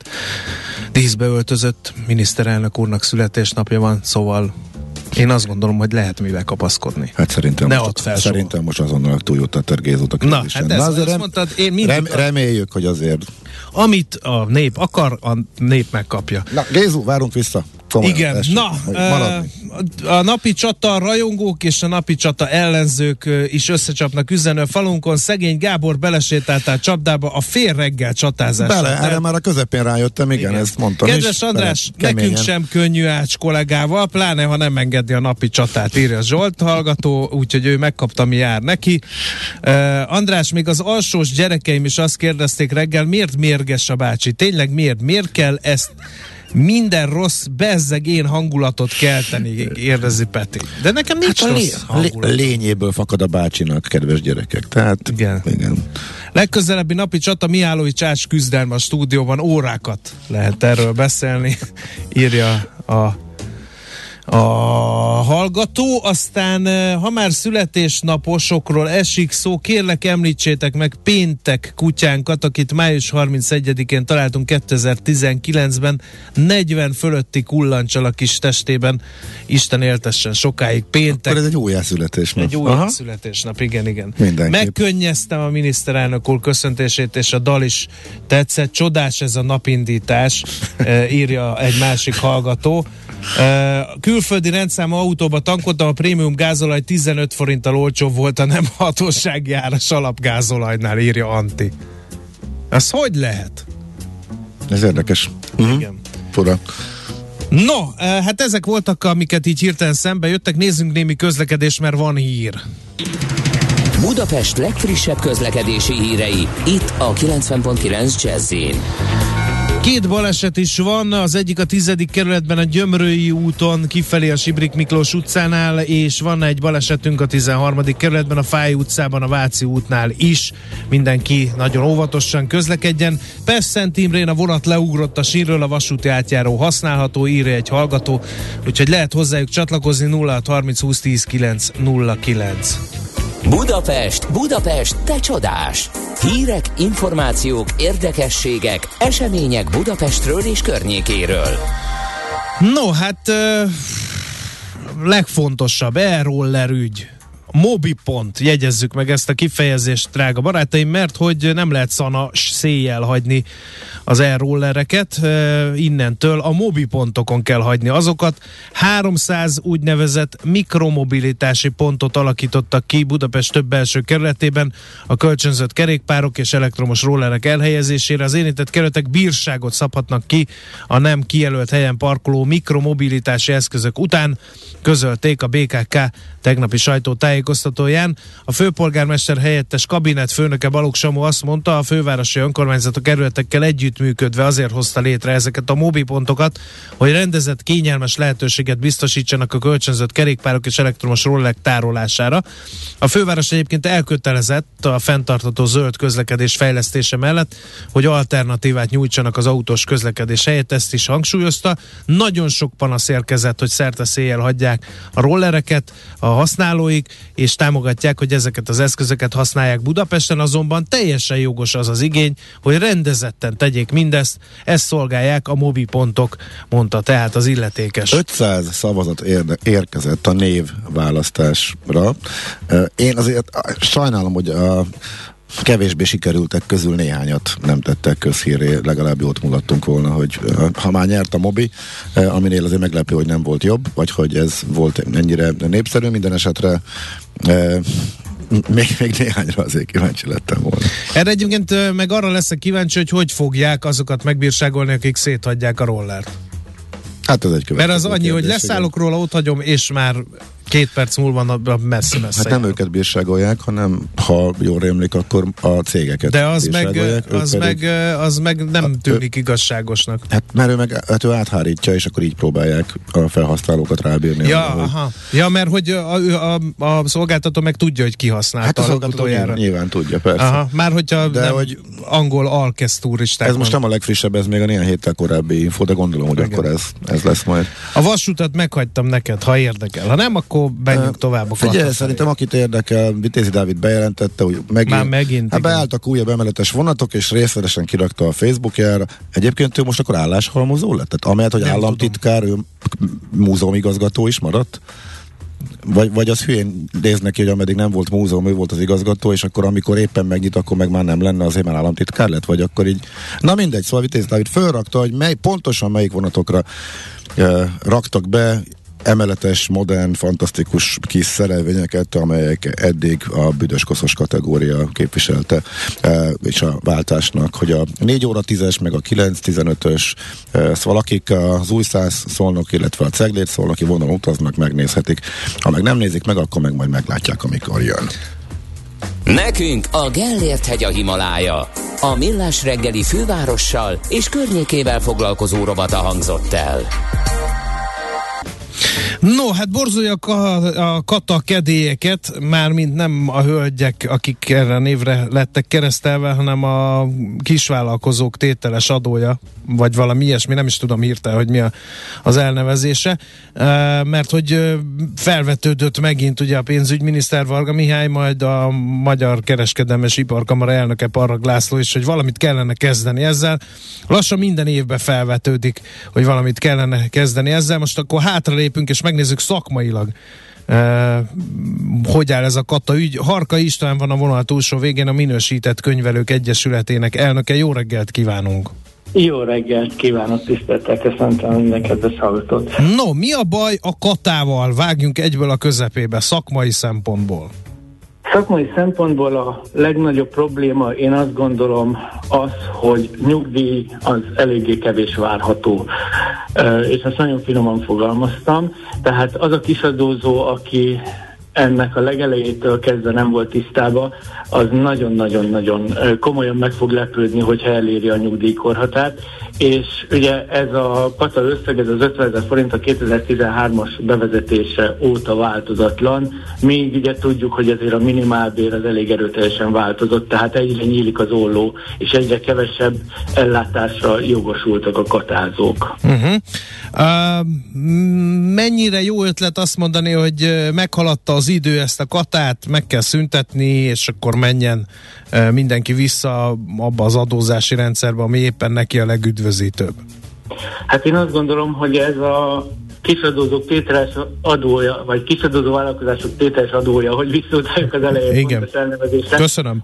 S3: díszbe öltözött miniszterelnök úrnak születésnapja van, szóval én azt gondolom, hogy lehet mivel kapaszkodni.
S4: Hát szerintem, ne most, fel szerintem most azonnal túljut a tergézót a
S3: Na, hát ez, Na, azért rem, mondtad, én mindig
S4: rem, reméljük, hogy azért.
S3: Amit a nép akar, a nép megkapja.
S4: Na, Gézu, várunk vissza. Komolyan,
S3: Igen,
S4: tessék,
S3: na,
S4: maradni.
S3: a napi csata rajongók és a napi csata ellenzők is összecsapnak üzenő a falunkon. Szegény Gábor belesétált át csapdába a fél reggel csatázással.
S4: Bele, erre már a közepén rájöttem, igen, igen. ezt mondtam
S3: Kedves
S4: is.
S3: András, nekünk sem könnyű ács kollégával, pláne ha nem engedi a napi csatát, írja Zsolt hallgató, úgyhogy ő megkapta, mi jár neki. Uh, András, még az alsós gyerekeim is azt kérdezték reggel, miért mérges a bácsi? Tényleg miért? Miért kell ezt minden rossz, bezzeg én hangulatot kelteni, kérdezi Peti. De nekem nincs
S4: Hát
S3: rossz
S4: lé, lényéből fakad a bácsinak, kedves gyerekek. Tehát,
S3: Igen.
S4: igen.
S3: Legközelebbi napi csata Mihálovi Csács küzdelme a stúdióban, órákat lehet erről beszélni, írja a a hallgató, aztán ha már születésnaposokról esik szó, kérlek említsétek meg péntek kutyánkat, akit május 31-én találtunk 2019-ben, 40 fölötti kullancsal a kis testében, Isten éltessen sokáig péntek.
S4: Akkor ez egy újjászületés.
S3: Egy új születésnap, igen, igen.
S4: Mindenképp.
S3: Megkönnyeztem a miniszterelnök úr köszöntését, és a dal is tetszett. Csodás ez a napindítás, írja egy másik hallgató. Eh, Külföldi rendszámú autóba tankoltam, a prémium gázolaj 15 forinttal olcsóbb volt a nem hatósági áras alapgázolajnál, írja Anti. Az hogy lehet?
S4: Ez érdekes. Uh-huh.
S3: Igen.
S4: Fura.
S3: No, eh, hát ezek voltak, amiket így hirtelen szembe jöttek. Nézzünk némi közlekedés, mert van hír.
S1: Budapest legfrissebb közlekedési hírei, itt a 90.9 jazz
S3: Két baleset is van, az egyik a tizedik kerületben a Gyömrői úton kifelé a Sibrik Miklós utcánál, és van egy balesetünk a 13. kerületben a Fáj utcában a Váci útnál is. Mindenki nagyon óvatosan közlekedjen. Pesszent Imrén a vonat leugrott a sírről, a vasúti átjáró használható, írja egy hallgató, úgyhogy lehet hozzájuk csatlakozni 0 30 20 10 9 09.
S1: Budapest, Budapest, te csodás! Hírek, információk, érdekességek, események Budapestről és környékéről.
S3: No, hát uh, legfontosabb e-roller ügy. Mobipont, jegyezzük meg ezt a kifejezést, drága barátaim, mert hogy nem lehet szana széjjel hagyni az e-rollereket, innentől a mobipontokon kell hagyni azokat. 300 úgynevezett mikromobilitási pontot alakítottak ki Budapest több belső kerületében a kölcsönzött kerékpárok és elektromos rollerek elhelyezésére. Az érintett kerületek bírságot szabhatnak ki a nem kijelölt helyen parkoló mikromobilitási eszközök után, közölték a BKK tegnapi sajtótájékoztatóján. A főpolgármester helyettes kabinet főnöke Balogh Samu azt mondta, a fővárosi önkormányzatok kerületekkel együttműködve azért hozta létre ezeket a mobipontokat, hogy rendezett kényelmes lehetőséget biztosítsanak a kölcsönzött kerékpárok és elektromos rollerek tárolására. A főváros egyébként elkötelezett a fenntartató zöld közlekedés fejlesztése mellett, hogy alternatívát nyújtsanak az autós közlekedés helyett, ezt is hangsúlyozta. Nagyon sok panasz érkezett, hogy szerte széjjel hagyják a rollereket a használóik, és támogatják, hogy ezeket az eszközöket használják Budapesten, azonban teljesen jogos az az igény, hogy rendezetten tegyék mindezt, ezt szolgálják a mobipontok, mondta tehát az illetékes.
S4: 500 szavazat érde, érkezett a név választásra. Én azért sajnálom, hogy a kevésbé sikerültek közül néhányat nem tettek közhíré, legalább jót mulattunk volna, hogy ö, ha már nyert a Mobi, ö, aminél azért meglepő, hogy nem volt jobb, vagy hogy ez volt ennyire népszerű, minden esetre ö, még, még néhányra azért kíváncsi lettem volna.
S3: Erre egyébként meg arra leszek kíváncsi, hogy hogy fogják azokat megbírságolni, akik széthagyják a rollert.
S4: Hát ez egy
S3: Mert
S4: következő
S3: az annyi, hogy
S4: kérdés,
S3: leszállok róla, ott hagyom, és már két perc múlva messze-messze.
S4: Hát nem őket bírságolják, hanem ha jól rémlik, akkor a cégeket
S3: De az meg, az,
S4: pedig-
S3: meg, az meg nem tűnik igazságosnak.
S4: Hát mert ő meg hát ő áthárítja, és akkor így próbálják a felhasználókat rábírni.
S3: Ja,
S4: arra, hogy-
S3: aha. ja, mert hogy a, a, a, a szolgáltató meg tudja, hogy kihasználta
S4: Hát a
S3: hát
S4: szolgáltató nyilván, nyilván tudja, persze.
S3: Aha, már hogyha
S4: De
S3: nem
S4: hogy-
S3: angol alkesz turisták
S4: Ez most nem a legfrissebb, ez még a néhány héttel korábbi info, de gondolom, hogy
S3: Igen.
S4: akkor ez, ez lesz majd.
S3: A vasutat meghagytam neked, ha érdekel. Ha nem, akkor menjünk tovább a
S4: Figyelj,
S3: Klata
S4: szerintem akit érdekel, Vitézi Dávid bejelentette, hogy megint,
S3: Már megint,
S4: hát beálltak újabb emeletes vonatok, és részletesen kirakta a Facebookjára. Egyébként ő most akkor álláshalmozó lett? Tehát amelyet, hogy
S3: Nem
S4: államtitkár, ő múzeumigazgató is maradt? vagy, vagy az hülyén néz neki, hogy ameddig nem volt múzeum, ő volt az igazgató, és akkor amikor éppen megnyit, akkor meg már nem lenne, azért már államtitkár lett, vagy akkor így. Na mindegy, szóval Vitéz Dávid fölrakta, hogy mely, pontosan melyik vonatokra uh, raktak be emeletes, modern, fantasztikus kis szerelvényeket, amelyek eddig a büdös koszos kategória képviselte, e, és a váltásnak, hogy a 4 óra 10-es, meg a 9-15-ös, e, szóval akik az új száz szolnok, illetve a ceglét szolnoki vonalon utaznak, megnézhetik. Ha meg nem nézik meg, akkor meg majd meglátják, amikor jön.
S1: Nekünk a Gellért hegy a Himalája. A Millás reggeli fővárossal és környékével foglalkozó robata hangzott el.
S3: No, hát borzolják a, a kata kedélyeket, mármint nem a hölgyek, akik erre névre lettek keresztelve, hanem a kisvállalkozók tételes adója, vagy valami ilyesmi, nem is tudom hirtelen, hogy mi a, az elnevezése, mert hogy felvetődött megint ugye a pénzügyminiszter Varga Mihály, majd a Magyar Kereskedelmes Iparkamara elnöke Parrag László is, hogy valamit kellene kezdeni ezzel. Lassan minden évben felvetődik, hogy valamit kellene kezdeni ezzel. Most akkor hátralépünk és megnézzük szakmailag, Uh, hogy áll ez a kata ügy? Harka István van a vonal túlsó végén, a Minősített Könyvelők Egyesületének elnöke. Jó reggelt kívánunk!
S6: Jó reggelt kívánok, tiszteltel, köszöntöm minden kedves hallgatót.
S3: No, mi a baj a katával? Vágjunk egyből a közepébe, szakmai szempontból.
S6: Szakmai szempontból a legnagyobb probléma én azt gondolom az, hogy nyugdíj az eléggé kevés várható. És ezt nagyon finoman fogalmaztam. Tehát az a kisadózó, aki ennek a legelejétől kezdve nem volt tisztába, az nagyon-nagyon-nagyon komolyan meg fog lepődni, hogyha eléri a nyugdíjkorhatárt, és ugye ez a kata összeg, ez az 50 ezer forint a 2013-as bevezetése óta változatlan, még ugye tudjuk, hogy azért a minimálbér az elég erőteljesen változott, tehát egyre nyílik az olló, és egyre kevesebb ellátásra jogosultak a katázók. Uh-huh.
S3: Uh, mennyire jó ötlet azt mondani, hogy meghaladta az idő ezt a katát, meg kell szüntetni, és akkor menjen mindenki vissza abba az adózási rendszerbe, ami éppen neki a legüdvözítőbb?
S6: Hát én azt gondolom, hogy ez a kisadózók tételes adója, vagy kisadózó vállalkozások tételes adója, hogy visszautaljuk az elején
S3: Igen. elnevezésre. Köszönöm.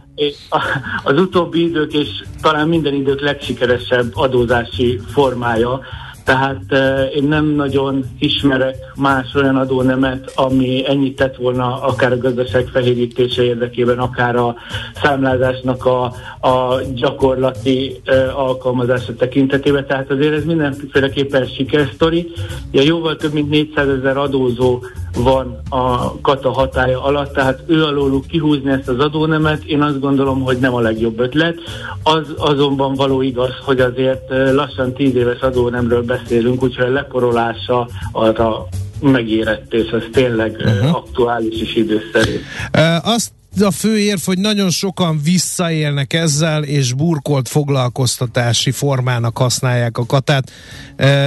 S6: Az utóbbi idők és talán minden idők legsikeresebb adózási formája, tehát uh, én nem nagyon ismerek más olyan adónemet, ami ennyit tett volna akár a gazdaság fehérítése érdekében, akár a számlázásnak a, a gyakorlati uh, alkalmazása tekintetében. Tehát azért ez mindenféleképpen sikersztori. Ja, jóval több mint 400 ezer adózó van a kata hatája alatt, tehát ő alóluk kihúzni ezt az adónemet, én azt gondolom, hogy nem a legjobb ötlet. Az azonban való igaz, hogy azért lassan 10 éves adónemről beszélünk, úgyhogy a leporolása arra megérett, és ez tényleg uh-huh. aktuális és időszerű.
S3: Uh, azt a fő érv, hogy nagyon sokan visszaélnek ezzel, és burkolt foglalkoztatási formának használják a katát.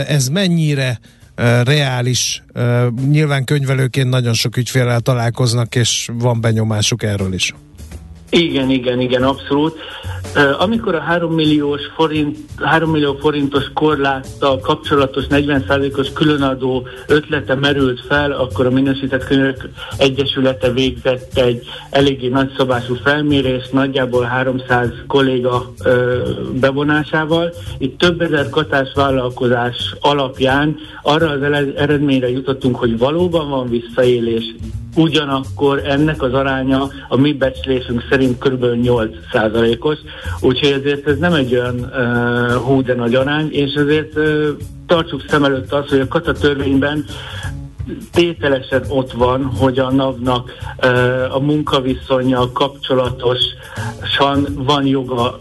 S3: Ez mennyire reális. Nyilván könyvelőként nagyon sok ügyfélel találkoznak, és van benyomásuk erről is.
S6: Igen, igen, igen, abszolút. Amikor a 3 milliós forint, 3 millió forintos korláttal kapcsolatos 40%-os különadó ötlete merült fel, akkor a Minősített Könyvek Egyesülete végzett egy eléggé nagyszabású felmérést, nagyjából 300 kolléga bevonásával. Itt több ezer katás vállalkozás alapján arra az eredményre jutottunk, hogy valóban van visszaélés, ugyanakkor ennek az aránya a mi becslésünk szerint kb. 8%-os, úgyhogy ezért ez nem egy olyan uh, hú de nagy arány, és ezért uh, tartsuk szem előtt azt, hogy a kata törvényben tételesen ott van, hogy a NAV-nak uh, a munkaviszonya kapcsolatosan van joga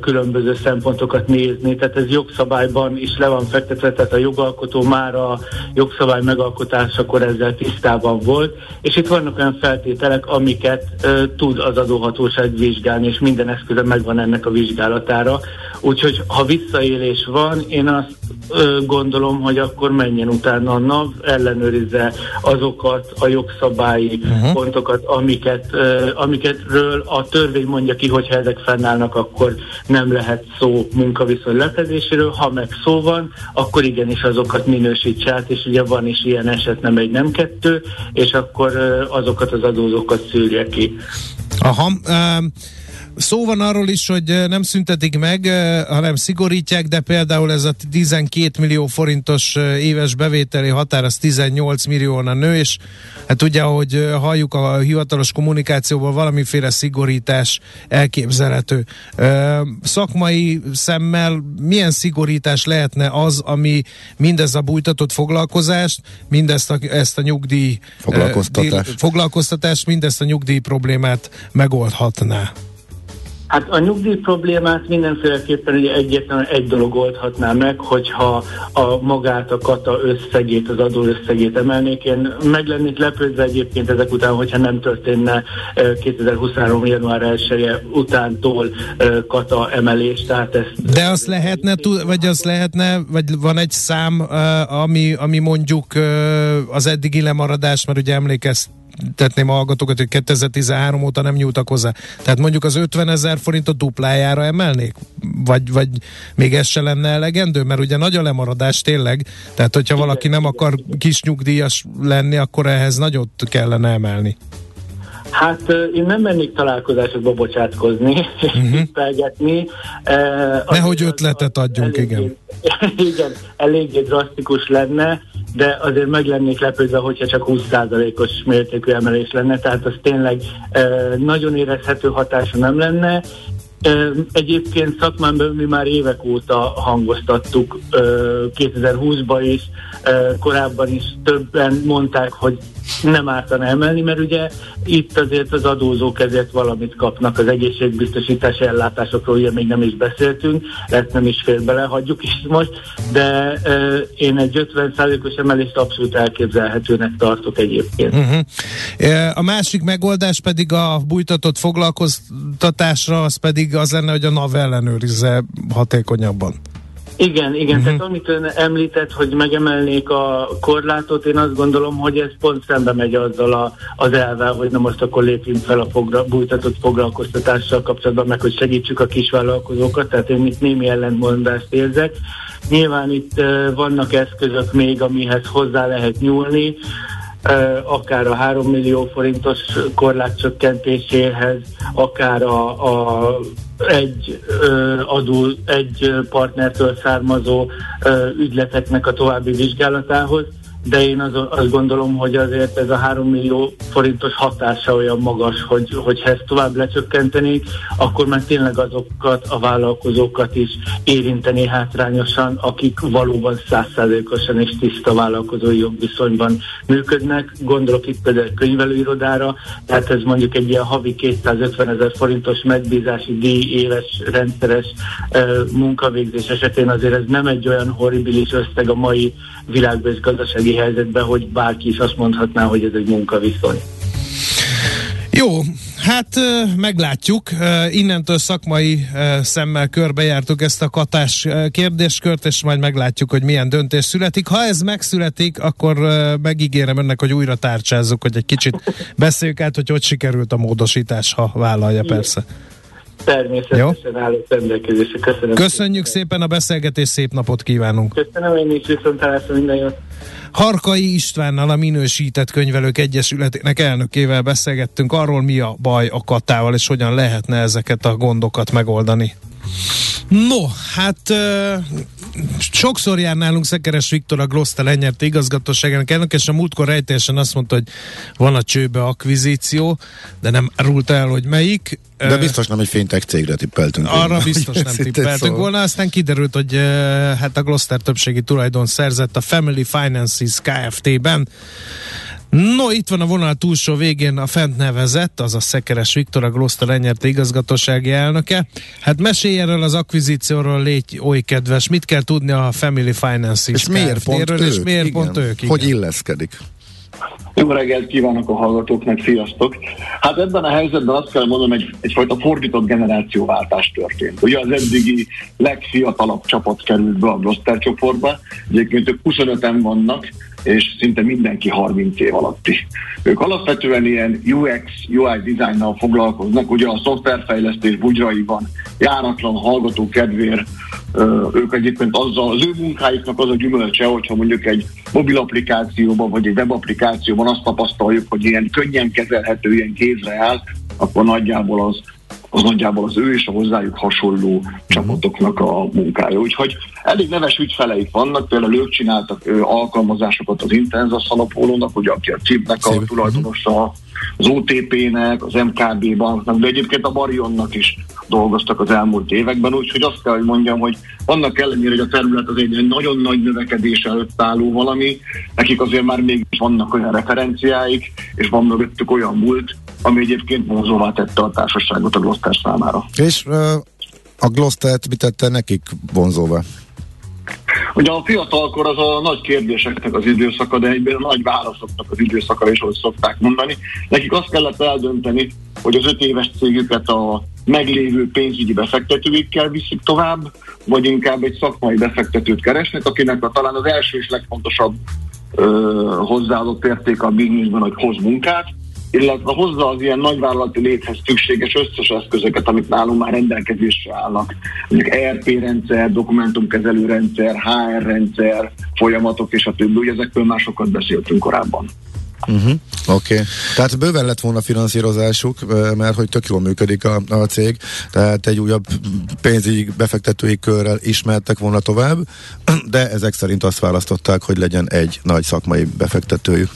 S6: különböző szempontokat nézni, tehát ez jogszabályban is le van fektetve, tehát a jogalkotó már a jogszabály megalkotásakor ezzel tisztában volt, és itt vannak olyan feltételek, amiket uh, tud az adóhatóság vizsgálni, és minden eszköze megvan ennek a vizsgálatára. Úgyhogy ha visszaélés van, én azt ö, gondolom, hogy akkor menjen utána a NAV, ellenőrizze azokat a jogszabályi uh-huh. pontokat, amiket, ö, amiketről a törvény mondja ki, hogyha ezek fennállnak, akkor akkor nem lehet szó munkaviszony lefedéséről, ha meg szó van, akkor igenis azokat minősíts át, és ugye van is ilyen eset, nem egy, nem kettő, és akkor azokat az adózókat szűrje ki.
S3: Aha, um Szó van arról is, hogy nem szüntetik meg, hanem szigorítják, de például ez a 12 millió forintos éves bevételi határ, az 18 millióan a nő, és hát ugye, ahogy halljuk a hivatalos kommunikációból, valamiféle szigorítás elképzelhető. Szakmai szemmel milyen szigorítás lehetne az, ami mindez a bújtatott foglalkozást, mindezt a, ezt a nyugdíj
S4: foglalkoztatás.
S3: foglalkoztatást, mindezt a nyugdíj problémát megoldhatná?
S6: Hát a nyugdíj problémát mindenféleképpen egyetlen egy dolog oldhatná meg, hogyha a magát a kata összegét, az adó összegét emelnék. Én meg lennék lepődve egyébként ezek után, hogyha nem történne 2023. január 1 -e utántól kata emelés. Tehát ezt
S3: De azt lehetne, vagy az lehetne, vagy van egy szám, ami, ami mondjuk az eddigi lemaradás, mert ugye emlékezt tetném a hallgatókat, hogy 2013 óta nem nyúltak hozzá. Tehát mondjuk az 50 ezer forintot duplájára emelnék? Vagy, vagy még ez se lenne elegendő? Mert ugye nagy a lemaradás tényleg, tehát hogyha valaki nem akar kis nyugdíjas lenni, akkor ehhez nagyot kellene emelni.
S6: Hát én nem mennék találkozásokba bocsátkozni, uh-huh. felgetni.
S3: Nehogy ötletet adjunk, eléggé, igen.
S6: igen, eléggé drasztikus lenne, de azért meg lennék lepődve, hogyha csak 20%-os mértékű emelés lenne, tehát az tényleg nagyon érezhető hatása nem lenne, Egyébként szakmán belül mi már évek óta hangoztattuk 2020-ban is, korábban is többen mondták, hogy nem ártana emelni, mert ugye itt azért az adózók ezért valamit kapnak az egészségbiztosítási ellátásokról, ugye még nem is beszéltünk, ezt nem is fél bele, hagyjuk is most, de uh, én egy 50%-os emelést abszolút elképzelhetőnek tartok egyébként.
S3: Uh-huh. A másik megoldás pedig a bújtatott foglalkoztatásra, az pedig az lenne, hogy a NAV ellenőrizze hatékonyabban.
S6: Igen, igen, uh-huh. tehát amit ön említett, hogy megemelnék a korlátot, én azt gondolom, hogy ez pont szembe megy azzal a, az elvel, hogy na most akkor lépjünk fel a fogra, bújtatott foglalkoztatással kapcsolatban, meg hogy segítsük a kisvállalkozókat, tehát én itt némi ellentmondást érzek. Nyilván itt uh, vannak eszközök még, amihez hozzá lehet nyúlni, akár a 3 millió forintos korlátcsökkentéséhez, akár a, a egy ö, adó, egy partnertől származó ö, ügyleteknek a további vizsgálatához de én az, azt gondolom, hogy azért ez a 3 millió forintos hatása olyan magas, hogy, hogy ezt tovább lecsökkentenék, akkor már tényleg azokat a vállalkozókat is érinteni hátrányosan, akik valóban százszázalékosan és tiszta vállalkozói jogviszonyban működnek. Gondolok itt például könyvelőirodára, tehát ez mondjuk egy ilyen havi 250 ezer forintos megbízási díj éves rendszeres uh, munkavégzés esetén azért ez nem egy olyan horribilis összeg a mai világban és gazdasági helyzetben, hogy bárki is azt mondhatná, hogy ez egy munkaviszony.
S3: Jó, hát meglátjuk. Innentől szakmai szemmel körbejártuk ezt a katás kérdéskört, és majd meglátjuk, hogy milyen döntés születik. Ha ez megszületik, akkor megígérem önnek, hogy újra tárcsázzuk, hogy egy kicsit beszéljük át, hogy hogy sikerült a módosítás, ha vállalja persze.
S6: Természetesen állok rendelkezésre. Köszönöm.
S3: Köszönjük szépen. szépen a beszélgetés, szép napot kívánunk.
S6: Köszönöm, én is viszontlátásra minden jót.
S3: Harkai Istvánnal, a Minősített Könyvelők Egyesületének elnökével beszélgettünk arról, mi a baj a katával, és hogyan lehetne ezeket a gondokat megoldani. No, hát sokszor jár nálunk Szekeres Viktor a Glosztel lenyerte igazgatóságának elnök, és a múltkor rejtélyesen azt mondta, hogy van a csőbe akvizíció, de nem árult el, hogy melyik.
S4: De biztos nem egy fintech cégre tippeltünk.
S3: Arra volna. biztos nem tippeltünk szóval. volna, aztán kiderült, hogy hát a Gloster többségi tulajdon szerzett a Family Finances Kft-ben, No, itt van a vonal túlsó végén a fent nevezett, az a Szekeres Viktor, a Gloszta lenyerte igazgatósági elnöke. Hát mesélj erről az akvizícióról, légy oly kedves, mit kell tudni a Family Finance
S4: és miért pont ők?
S3: és miért igen. pont ők?
S4: Igen. Hogy illeszkedik?
S7: Jó reggelt kívánok a hallgatóknak, sziasztok! Hát ebben a helyzetben azt kell mondanom, egy, egyfajta fordított generációváltás történt. Ugye az eddigi legfiatalabb csapat került be a Gloster csoportba, egyébként ők 25-en vannak, és szinte mindenki 30 év alatti. Ők alapvetően ilyen UX, UI designnal foglalkoznak, ugye a szoftverfejlesztés bugyraiban járatlan hallgató kedvér ők egyébként azzal, az ő munkáiknak az a gyümölcse, hogyha mondjuk egy mobil applikációban vagy egy web applikációban azt tapasztaljuk, hogy ilyen könnyen kezelhető, ilyen kézre áll, akkor nagyjából az az nagyjából az ő és a hozzájuk hasonló csapatoknak a munkája. Úgyhogy elég neves ügyfeleik vannak, például ők csináltak ő, alkalmazásokat az Intenzas alapolónak, ugye aki a CIP-nek a tulajdonosa, az OTP-nek, az MKB banknak, de egyébként a Marionnak is dolgoztak az elmúlt években, úgyhogy azt kell, hogy mondjam, hogy annak ellenére, hogy a terület az egy nagyon nagy növekedés előtt álló valami, nekik azért már még vannak olyan referenciáik, és van mögöttük olyan múlt, ami egyébként vonzóvá tette a társaságot a Gloster számára.
S4: És a Gloster mit tette nekik vonzóvá?
S7: Ugye a fiatalkor az a nagy kérdéseknek az időszaka, de egyben a nagy válaszoknak az időszaka is, ahogy szokták mondani. Nekik azt kellett eldönteni, hogy az öt éves cégüket a meglévő pénzügyi befektetőikkel viszik tovább, vagy inkább egy szakmai befektetőt keresnek, akinek a, talán az első és legfontosabb ö, hozzáadott érték a bizniszben, hogy hoz munkát, illetve hozza az ilyen nagyvállalati léthez szükséges összes eszközöket, amik nálunk már rendelkezésre állnak. Mondjuk ERP rendszer, dokumentumkezelő rendszer, HR rendszer, folyamatok és a többi. Ugye ezekről már sokat beszéltünk korábban.
S4: Uh-huh. Oké. Okay. Tehát bőven lett volna finanszírozásuk, mert hogy tök jól működik a, a cég, tehát egy újabb pénzügyi befektetői körrel ismertek volna tovább, de ezek szerint azt választották, hogy legyen egy nagy szakmai befektetőjük.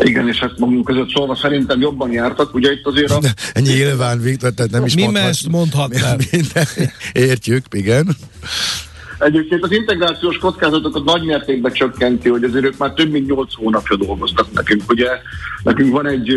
S7: Igen, és ezt magunk között szólva szerintem jobban jártak, ugye itt azért a...
S4: Nyilván, Viktor, tehát nem is
S3: Mi
S4: mondhat,
S3: mást mondhatnál?
S4: Minden, értjük, igen.
S7: Egyébként az integrációs kockázatokat nagy mértékben csökkenti, hogy azért ők már több mint 8 hónapja dolgoznak nekünk. Ugye nekünk van egy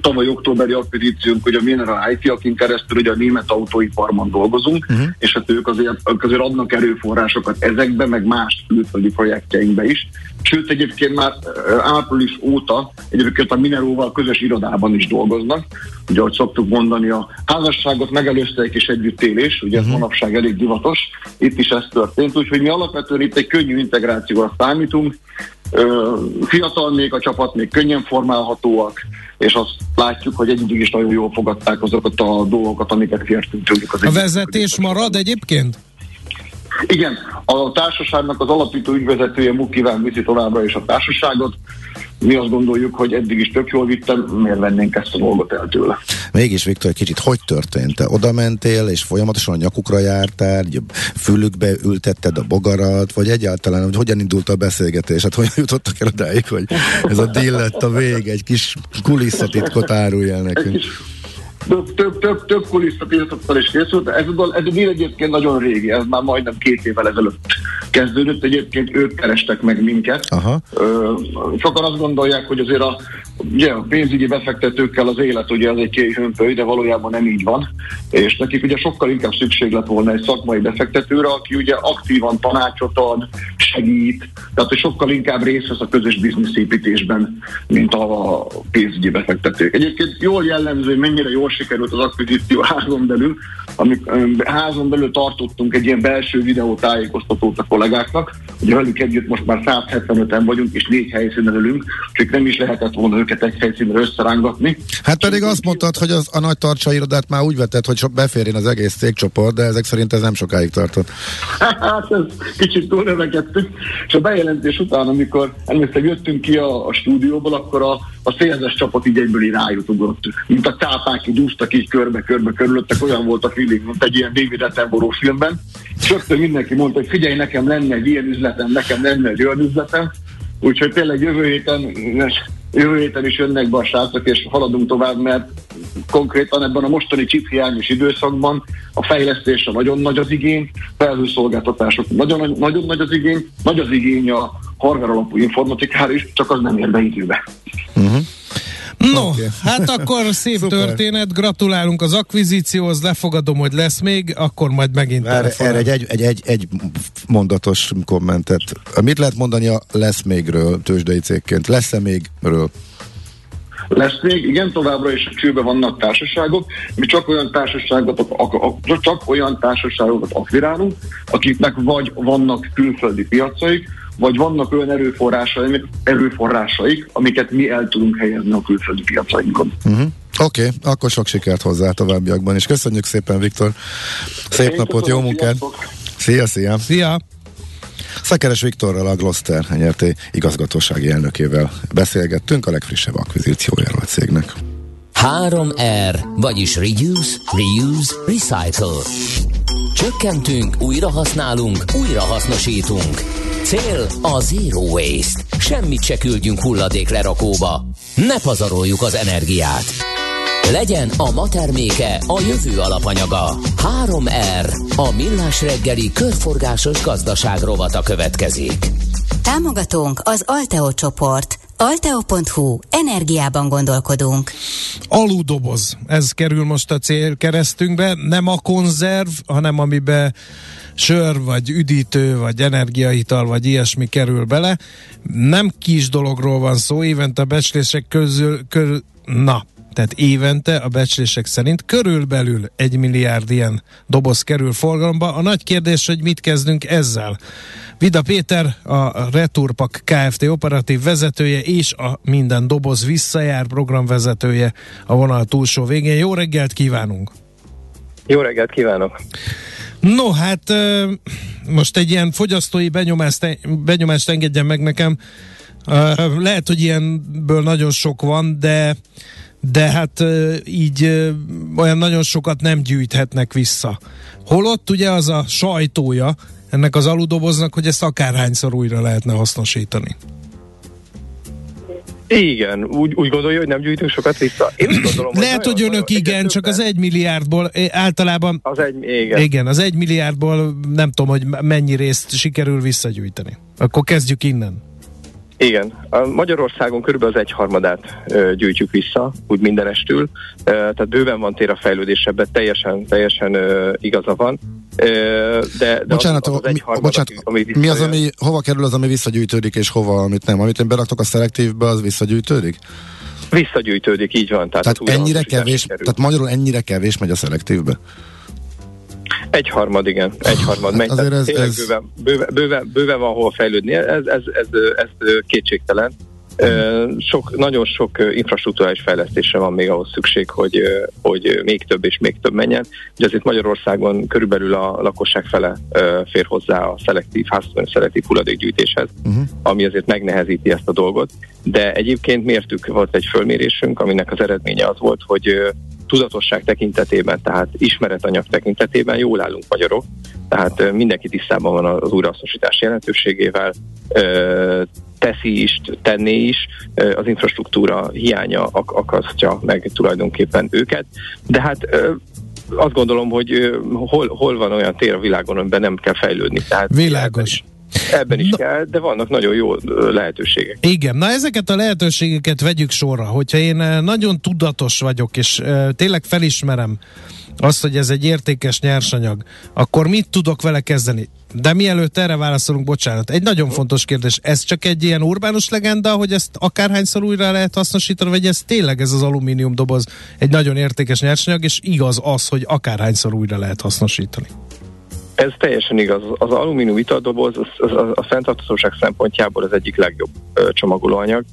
S7: tavaly októberi akvizíciónk, hogy a Mineral IT, akin keresztül ugye a német autóiparban dolgozunk, uh-huh. és hát ők azért, ők azért adnak erőforrásokat ezekbe, meg más külföldi projektjeinkbe is. Sőt, egyébként már április óta egyébként a Mineróval közös irodában is dolgoznak. Ugye, ahogy szoktuk mondani, a házasságot megelőzte egy kis együttélés, ugye uh-huh. ez mhm. manapság elég divatos, itt is ez történt, úgyhogy mi alapvetően itt egy könnyű integrációra számítunk, fiatal még a csapat, még könnyen formálhatóak, és azt látjuk, hogy együtt is nagyon jól fogadták azokat a dolgokat, amiket kértünk tőlük.
S3: Az a vezetés marad egyébként?
S7: Igen, a társaságnak az alapító ügyvezetője Mukiván viszi továbbra is a társaságot. Mi azt gondoljuk, hogy eddig is tök jól vittem, miért vennénk ezt a dolgot el tőle.
S4: Mégis, Viktor, egy kicsit hogy történt? Te oda mentél, és folyamatosan a nyakukra jártál, fülükbe ültetted a bogarat, vagy egyáltalán, hogy hogyan indult a beszélgetés? Hát hogyan jutottak el odáig, hogy ez a deal lett a vég, egy kis kulisszatitkot árulj el nekünk. Egy kis
S7: több, több, több, több kulisszapirtottal is készült. Ez a, ez a díl egyébként nagyon régi, ez már majdnem két évvel ezelőtt kezdődött. Egyébként ők kerestek meg minket. Aha. Ö, sokan azt gondolják, hogy azért a, ugye, a pénzügyi befektetőkkel az élet ugye az egy kéhömpöly, de valójában nem így van. És nekik ugye sokkal inkább szükség lett volna egy szakmai befektetőre, aki ugye aktívan tanácsot ad, segít, tehát hogy sokkal inkább részt vesz a közös bizniszépítésben, mint a pénzügyi befektetők. Egyébként jól jellemző, hogy mennyire jól sikerült az akvizíció házon belül, amik házon belül tartottunk egy ilyen belső videótájékoztatót a kollégáknak, ugye velük együtt most már 175-en vagyunk, és négy helyszínen ülünk, úgyhogy nem is lehetett volna őket egy helyszínre összerángatni.
S4: Hát pedig azt mondtad, hogy az, a nagy tartsa irodát már úgy vetett, hogy beférjen az egész cégcsoport, de ezek szerint ez nem sokáig tartott.
S7: Hát ez kicsit túlnövekedtünk, és a bejelentés után, amikor először jöttünk ki a, a stúdióból, akkor a, a szélzes csapat így egyből így mint a cápák így úsztak így körbe-körbe körülöttek, olyan volt a feeling, mint egy ilyen David Attenborough filmben. És rögtön mindenki mondta, hogy figyelj, nekem lenne egy ilyen üzletem, nekem lenne egy olyan üzletem. Úgyhogy tényleg jövő héten, jövő héten is jönnek be a srácok, és haladunk tovább, mert konkrétan ebben a mostani csiphiányos időszakban a fejlesztésre nagyon nagy az igény, felhőszolgáltatások nagyon, nagyon nagy az igény, nagy az igény a hardware alapú informatikára is, csak az nem ér be időbe. Uh-huh.
S3: No, okay. hát akkor szép Super. történet, gratulálunk az akvizícióhoz, lefogadom, hogy lesz még, akkor majd megint
S4: Erre, erre egy, egy, egy, egy, egy mondatos kommentet. Mit lehet mondani a lesz mégről tőzsdei cégként? Lesz-e mégről?
S7: lesz még, igen, továbbra is csőbe vannak társaságok, mi csak olyan társaságokat, csak olyan társaságokat akvirálunk, akiknek vagy vannak külföldi piacaik, vagy vannak olyan erőforrásaik, erőforrásaik, amiket mi el tudunk helyezni a külföldi piacainkon.
S4: Uh-huh. Oké, okay, akkor sok sikert hozzá továbbiakban, és köszönjük szépen, Viktor. Szép Én napot, jó munkát! Szia, szia!
S3: Szia!
S4: Szekeres Viktorral, a Gloster nyerté igazgatósági elnökével beszélgettünk a legfrissebb akvizíciójáról a cégnek.
S1: 3R, vagyis Reduce, Reuse, Recycle. Csökkentünk, újra használunk, újra hasznosítunk. Cél a Zero Waste. Semmit se küldjünk hulladék lerakóba. Ne pazaroljuk az energiát. Legyen a ma terméke a jövő alapanyaga. 3R, a millás reggeli körforgásos gazdaság rovata következik.
S5: Támogatónk az Alteo csoport. Alteo.hu. Energiában gondolkodunk.
S3: Aludoboz. Ez kerül most a célkeresztünkbe. Nem a konzerv, hanem amibe sör, vagy üdítő, vagy energiaital, vagy ilyesmi kerül bele. Nem kis dologról van szó, évente a becslések közül, körül, na, tehát évente a becslések szerint körülbelül egy milliárd ilyen doboz kerül forgalomba. A nagy kérdés, hogy mit kezdünk ezzel. Vida Péter, a Returpak Kft. operatív vezetője és a Minden Doboz Visszajár programvezetője a vonal túlsó végén. Jó reggelt kívánunk!
S8: Jó reggelt kívánok!
S3: No, hát most egy ilyen fogyasztói benyomást, benyomást engedjen meg nekem. Lehet, hogy ilyenből nagyon sok van, de de hát így olyan nagyon sokat nem gyűjthetnek vissza. Holott ugye az a sajtója ennek az aludoboznak, hogy ezt akárhányszor újra lehetne hasznosítani.
S8: Igen, úgy, úgy gondolja, hogy nem gyűjtünk sokat vissza. Én úgy gondolom,
S3: hogy Lehet, hogy önök igen, csak az egy milliárdból általában...
S8: Az egy, igen.
S3: Igen, az egy milliárdból nem tudom, hogy mennyi részt sikerül visszagyűjteni. Akkor kezdjük innen.
S8: Igen, a Magyarországon körülbelül az egyharmadát ö, gyűjtjük vissza, úgy mindenestül, ö, tehát bőven van tér a fejlődés, ebben teljesen, teljesen ö, igaza van. De, de
S4: bocsánat, az, az mi, bocsánat ami, mi az, ami, hova kerül az, ami visszagyűjtődik, és hova, amit nem? Amit én beraktok a szelektívbe, az visszagyűjtődik?
S8: Visszagyűjtődik, így van.
S4: Tehát, tehát ennyire kevés, tehát magyarul ennyire kevés megy a szelektívbe?
S8: Egy harmad, igen, egy harmad megy. Hát ez, ez... Bőven, bőven, bőven, bőven van hol fejlődni, ez, ez, ez, ez, ez kétségtelen. Sok, nagyon sok infrastruktúrális fejlesztésre van még ahhoz szükség, hogy, hogy még több és még több menjen. Ugye azért Magyarországon körülbelül a lakosság fele fér hozzá a szelektív, háztartási szelektív hulladékgyűjtéshez, uh-huh. ami azért megnehezíti ezt a dolgot. De egyébként mértük, volt egy fölmérésünk, aminek az eredménye az volt, hogy tudatosság tekintetében, tehát ismeretanyag tekintetében jól állunk magyarok, tehát mindenki tisztában van az újrahasznosítás jelentőségével, teszi is, tenné is, az infrastruktúra hiánya ak- akasztja meg tulajdonképpen őket, de hát azt gondolom, hogy hol, hol van olyan tér a világon, amiben nem kell fejlődni. Tehát
S3: Világos.
S8: Ebben is na, kell, de vannak nagyon jó lehetőségek.
S3: Igen, na ezeket a lehetőségeket vegyük sorra. Hogyha én nagyon tudatos vagyok, és tényleg felismerem azt, hogy ez egy értékes nyersanyag, akkor mit tudok vele kezdeni? De mielőtt erre válaszolunk, bocsánat, egy nagyon fontos kérdés. Ez csak egy ilyen urbánus legenda, hogy ezt akárhányszor újra lehet hasznosítani, vagy ez tényleg ez az alumínium doboz egy nagyon értékes nyersanyag, és igaz az, hogy akárhányszor újra lehet hasznosítani?
S8: Ez teljesen igaz. Az alumínium italdoboz az, az, a fenntarthatóság szempontjából az egyik legjobb csomagolóanyag.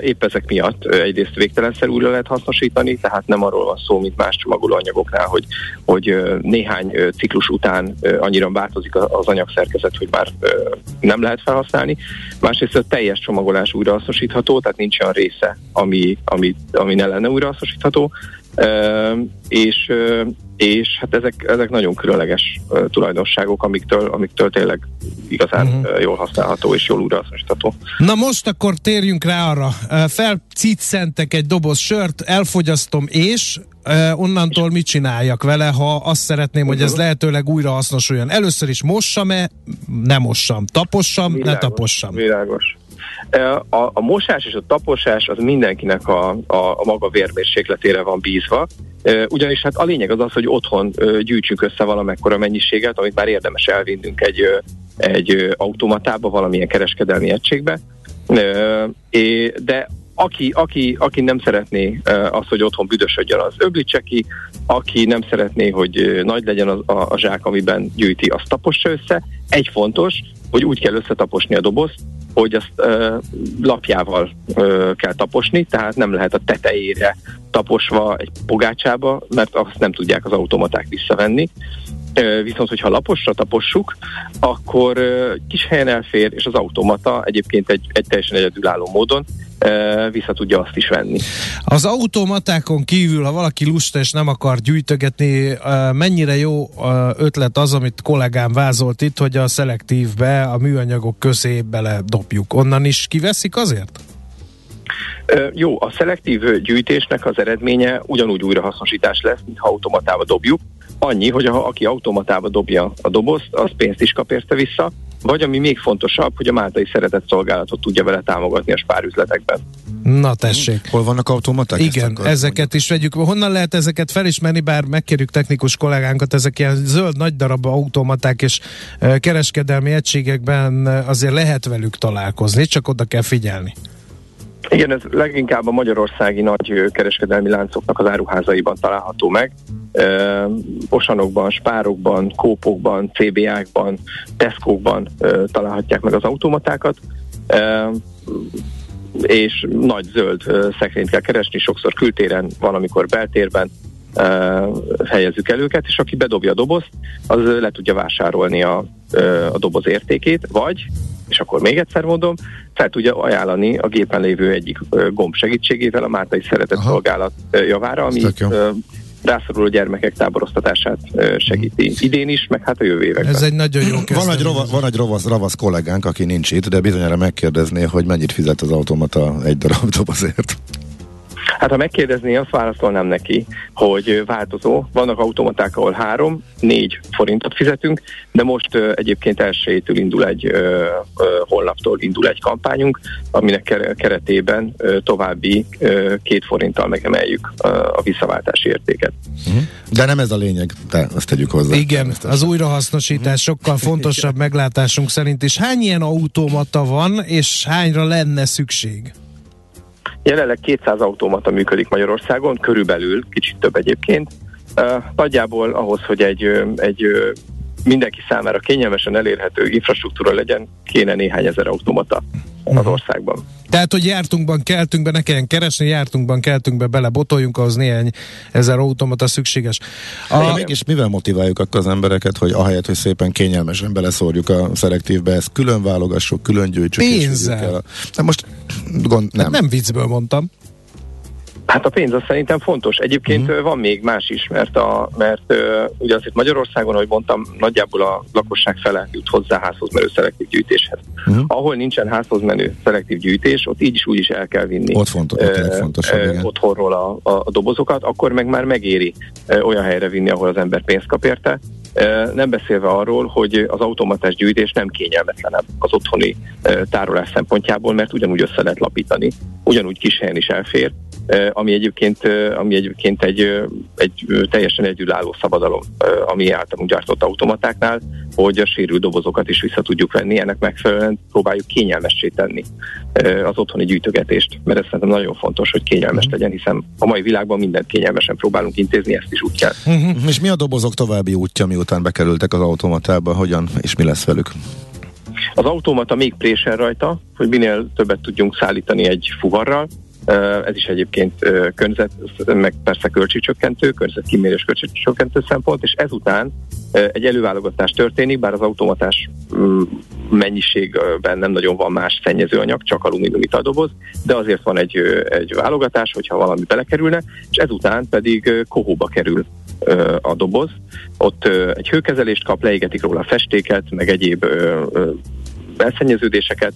S8: Épp ezek miatt egyrészt végtelenszer újra lehet hasznosítani, tehát nem arról van szó, mint más csomagolóanyagoknál, hogy, hogy néhány ciklus után annyira változik az anyagszerkezet, hogy már nem lehet felhasználni. Másrészt a teljes csomagolás újrahasznosítható, tehát nincs olyan része, ami, ami, ami ne lenne újrahasznosítható és, és hát ezek, ezek nagyon különleges tulajdonságok, amiktől, amiktől tényleg igazán uh-huh. jól használható és jól újrahasznosítható.
S3: Na most akkor térjünk rá arra. Felciccentek egy doboz sört, elfogyasztom és onnantól mit csináljak vele, ha azt szeretném, hogy ez mhm. lehetőleg újra hasznosuljon. Először is mossam-e, nem mossam, tapossam, világos, ne tapossam.
S8: Világos. A, a mosás és a taposás az mindenkinek a, a, a maga vérmérsékletére van bízva, ugyanis hát a lényeg az az, hogy otthon gyűjtsünk össze valamekkora mennyiséget, amit már érdemes elvinnünk egy, egy automatába, valamilyen kereskedelmi egységbe, de aki, aki, aki nem szeretné azt, hogy otthon büdösödjön, az öblítse ki, aki nem szeretné, hogy nagy legyen a, a, a zsák, amiben gyűjti, azt tapossa össze. Egy fontos, hogy úgy kell összetaposni a dobozt, hogy azt ö, lapjával ö, kell taposni, tehát nem lehet a tetejére taposva egy pogácsába, mert azt nem tudják az automaták visszavenni. Ö, viszont, hogyha laposra tapossuk, akkor ö, kis helyen elfér, és az automata egyébként egy, egy teljesen egyedülálló módon vissza tudja azt is venni.
S3: Az automatákon kívül, ha valaki lusta és nem akar gyűjtögetni, mennyire jó ötlet az, amit kollégám vázolt itt, hogy a szelektívbe a műanyagok közé bele dobjuk. Onnan is kiveszik azért?
S8: Jó, a szelektív gyűjtésnek az eredménye ugyanúgy újrahasznosítás lesz, mint ha automatába dobjuk. Annyi, hogy ha aki automatába dobja a dobozt, az pénzt is kap érte vissza, vagy ami még fontosabb, hogy a Máltai Szeretett Szolgálatot tudja vele támogatni a spárüzletekben.
S3: Na tessék.
S4: Hol vannak automaták?
S3: Igen, ezeket is vegyük. Honnan lehet ezeket felismerni, bár megkérjük technikus kollégánkat, ezek ilyen zöld nagy darab automaták és kereskedelmi egységekben azért lehet velük találkozni, csak oda kell figyelni.
S8: Igen, ez leginkább a magyarországi nagy kereskedelmi láncoknak az áruházaiban található meg. E, osanokban, spárokban, kópokban, CBA-kban, Tesco-kban e, találhatják meg az automatákat. E, és nagy zöld szekrényt kell keresni, sokszor kültéren, van, amikor beltérben helyezzük el őket, és aki bedobja a dobozt, az le tudja vásárolni a, a doboz értékét, vagy és akkor még egyszer mondom, fel tudja ajánlani a gépen lévő egyik gomb segítségével a Mártai Szeretett Aha. Szolgálat javára, ami rászoruló gyermekek táboroztatását segíti mm. idén is, meg hát a jövő években.
S3: Ez egy nagyon jó
S4: Van egy, rova, van egy ravasz, ravasz kollégánk, aki nincs itt, de bizonyára megkérdezné, hogy mennyit fizet az automata egy darab dobozért.
S8: Hát ha megkérdezné, azt válaszolnám neki, hogy változó. Vannak automaták, ahol három, négy forintot fizetünk, de most uh, egyébként elsőjétől indul egy, uh, uh, holnaptól indul egy kampányunk, aminek keretében uh, további uh, két forinttal megemeljük uh, a visszaváltási értéket.
S4: Uh-huh. De nem ez a lényeg, de ezt tegyük hozzá.
S3: Igen, az újrahasznosítás sokkal fontosabb meglátásunk szerint is. Hány ilyen automata van, és hányra lenne szükség?
S8: Jelenleg 200 automata működik Magyarországon, körülbelül, kicsit több egyébként. Nagyjából ahhoz, hogy egy, egy mindenki számára kényelmesen elérhető infrastruktúra legyen, kéne néhány ezer automata az mhm. országban.
S3: Tehát, hogy jártunkban, keltünkben ne kelljen keresni, jártunkban, keltünkbe bele botoljunk, ahhoz néhány ezer automata szükséges.
S4: A... Mégis mivel motiváljuk akkor az embereket, hogy ahelyett, hogy szépen kényelmesen beleszórjuk a szelektívbe, ezt külön válogassuk, külön gyűjtsük.
S3: Pénzzel.
S4: És most gond, nem.
S3: Hát nem viccből mondtam.
S8: Hát a pénz az szerintem fontos. Egyébként uh-huh. van még más is, mert, a, mert uh, ugye azért Magyarországon, ahogy mondtam, nagyjából a lakosság fele jut hozzá házhoz menő szelektív gyűjtéshez. Uh-huh. Ahol nincsen házhoz menő szelektív gyűjtés, ott így is úgy is el kell vinni.
S4: Ott fontos, uh, fontos, uh,
S8: otthonról a, a, a dobozokat, akkor meg már megéri uh, olyan helyre vinni, ahol az ember pénzt kap érte. Uh, nem beszélve arról, hogy az automatás gyűjtés nem kényelmetlenebb az otthoni uh, tárolás szempontjából, mert ugyanúgy össze lehet lapítani, ugyanúgy kis helyen is elfér, ami egyébként, ami egyébként egy, egy teljesen együlálló szabadalom, ami általunk gyártott automatáknál, hogy a sérült dobozokat is vissza tudjuk venni, ennek megfelelően próbáljuk kényelmessé tenni az otthoni gyűjtögetést, mert ez szerintem nagyon fontos, hogy kényelmes uh-huh. legyen, hiszen a mai világban mindent kényelmesen próbálunk intézni, ezt is úgy kell.
S4: Uh-huh. És mi a dobozok további útja, miután bekerültek az automatába, hogyan és mi lesz velük?
S8: Az automata még présen rajta, hogy minél többet tudjunk szállítani egy fuvarral, ez is egyébként környezet, meg persze költségcsökkentő, környezetkímélés költségcsökkentő szempont, és ezután egy előválogatás történik, bár az automatás mm, mennyiségben nem nagyon van más szennyezőanyag, csak alumínium italdoboz, de azért van egy, egy válogatás, hogyha valami belekerülne, és ezután pedig kohóba kerül a doboz. Ott egy hőkezelést kap, leégetik róla a festéket, meg egyéb belszennyeződéseket,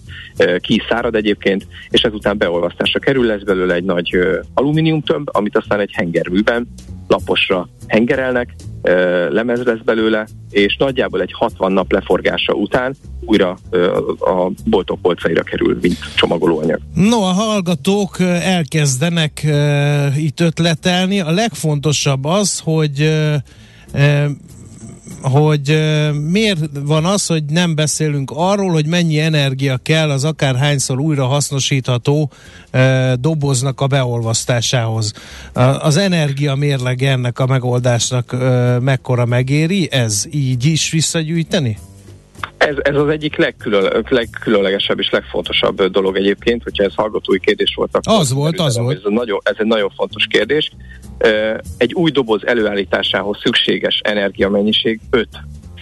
S8: ki szárad egyébként, és ezután beolvasztásra kerül, lesz belőle egy nagy alumíniumtömb, amit aztán egy hengerműben laposra hengerelnek, lemez lesz belőle, és nagyjából egy 60 nap leforgása után újra a boltok polcaira kerül, mint csomagolóanyag.
S3: No, a hallgatók elkezdenek itt ötletelni. A legfontosabb az, hogy hogy miért van az, hogy nem beszélünk arról, hogy mennyi energia kell az akárhányszor újra hasznosítható doboznak a beolvasztásához. Az energia mérleg ennek a megoldásnak mekkora megéri? Ez így is visszagyűjteni?
S8: Ez, ez az egyik legkülön, legkülönlegesebb és legfontosabb dolog egyébként, hogyha ez hallgatói kérdés volt.
S3: Akkor az volt, az volt.
S8: Ez, nagyon, ez egy nagyon fontos kérdés. Egy új doboz előállításához szükséges energiamennyiség 5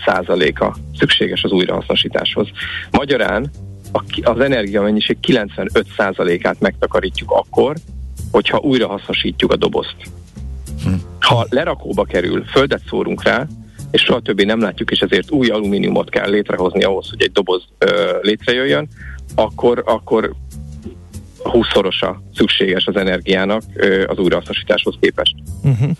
S8: százaléka szükséges az újrahasznosításhoz. Magyarán az energiamennyiség 95 százalékát megtakarítjuk akkor, hogyha újrahasznosítjuk a dobozt. Hm. Ha lerakóba kerül, földet szórunk rá, és soha többé nem látjuk, és ezért új alumíniumot kell létrehozni ahhoz, hogy egy doboz ö, létrejöjjön, akkor, akkor 20-szorosa szükséges az energiának az újrahasznosításhoz képest. Uh-huh.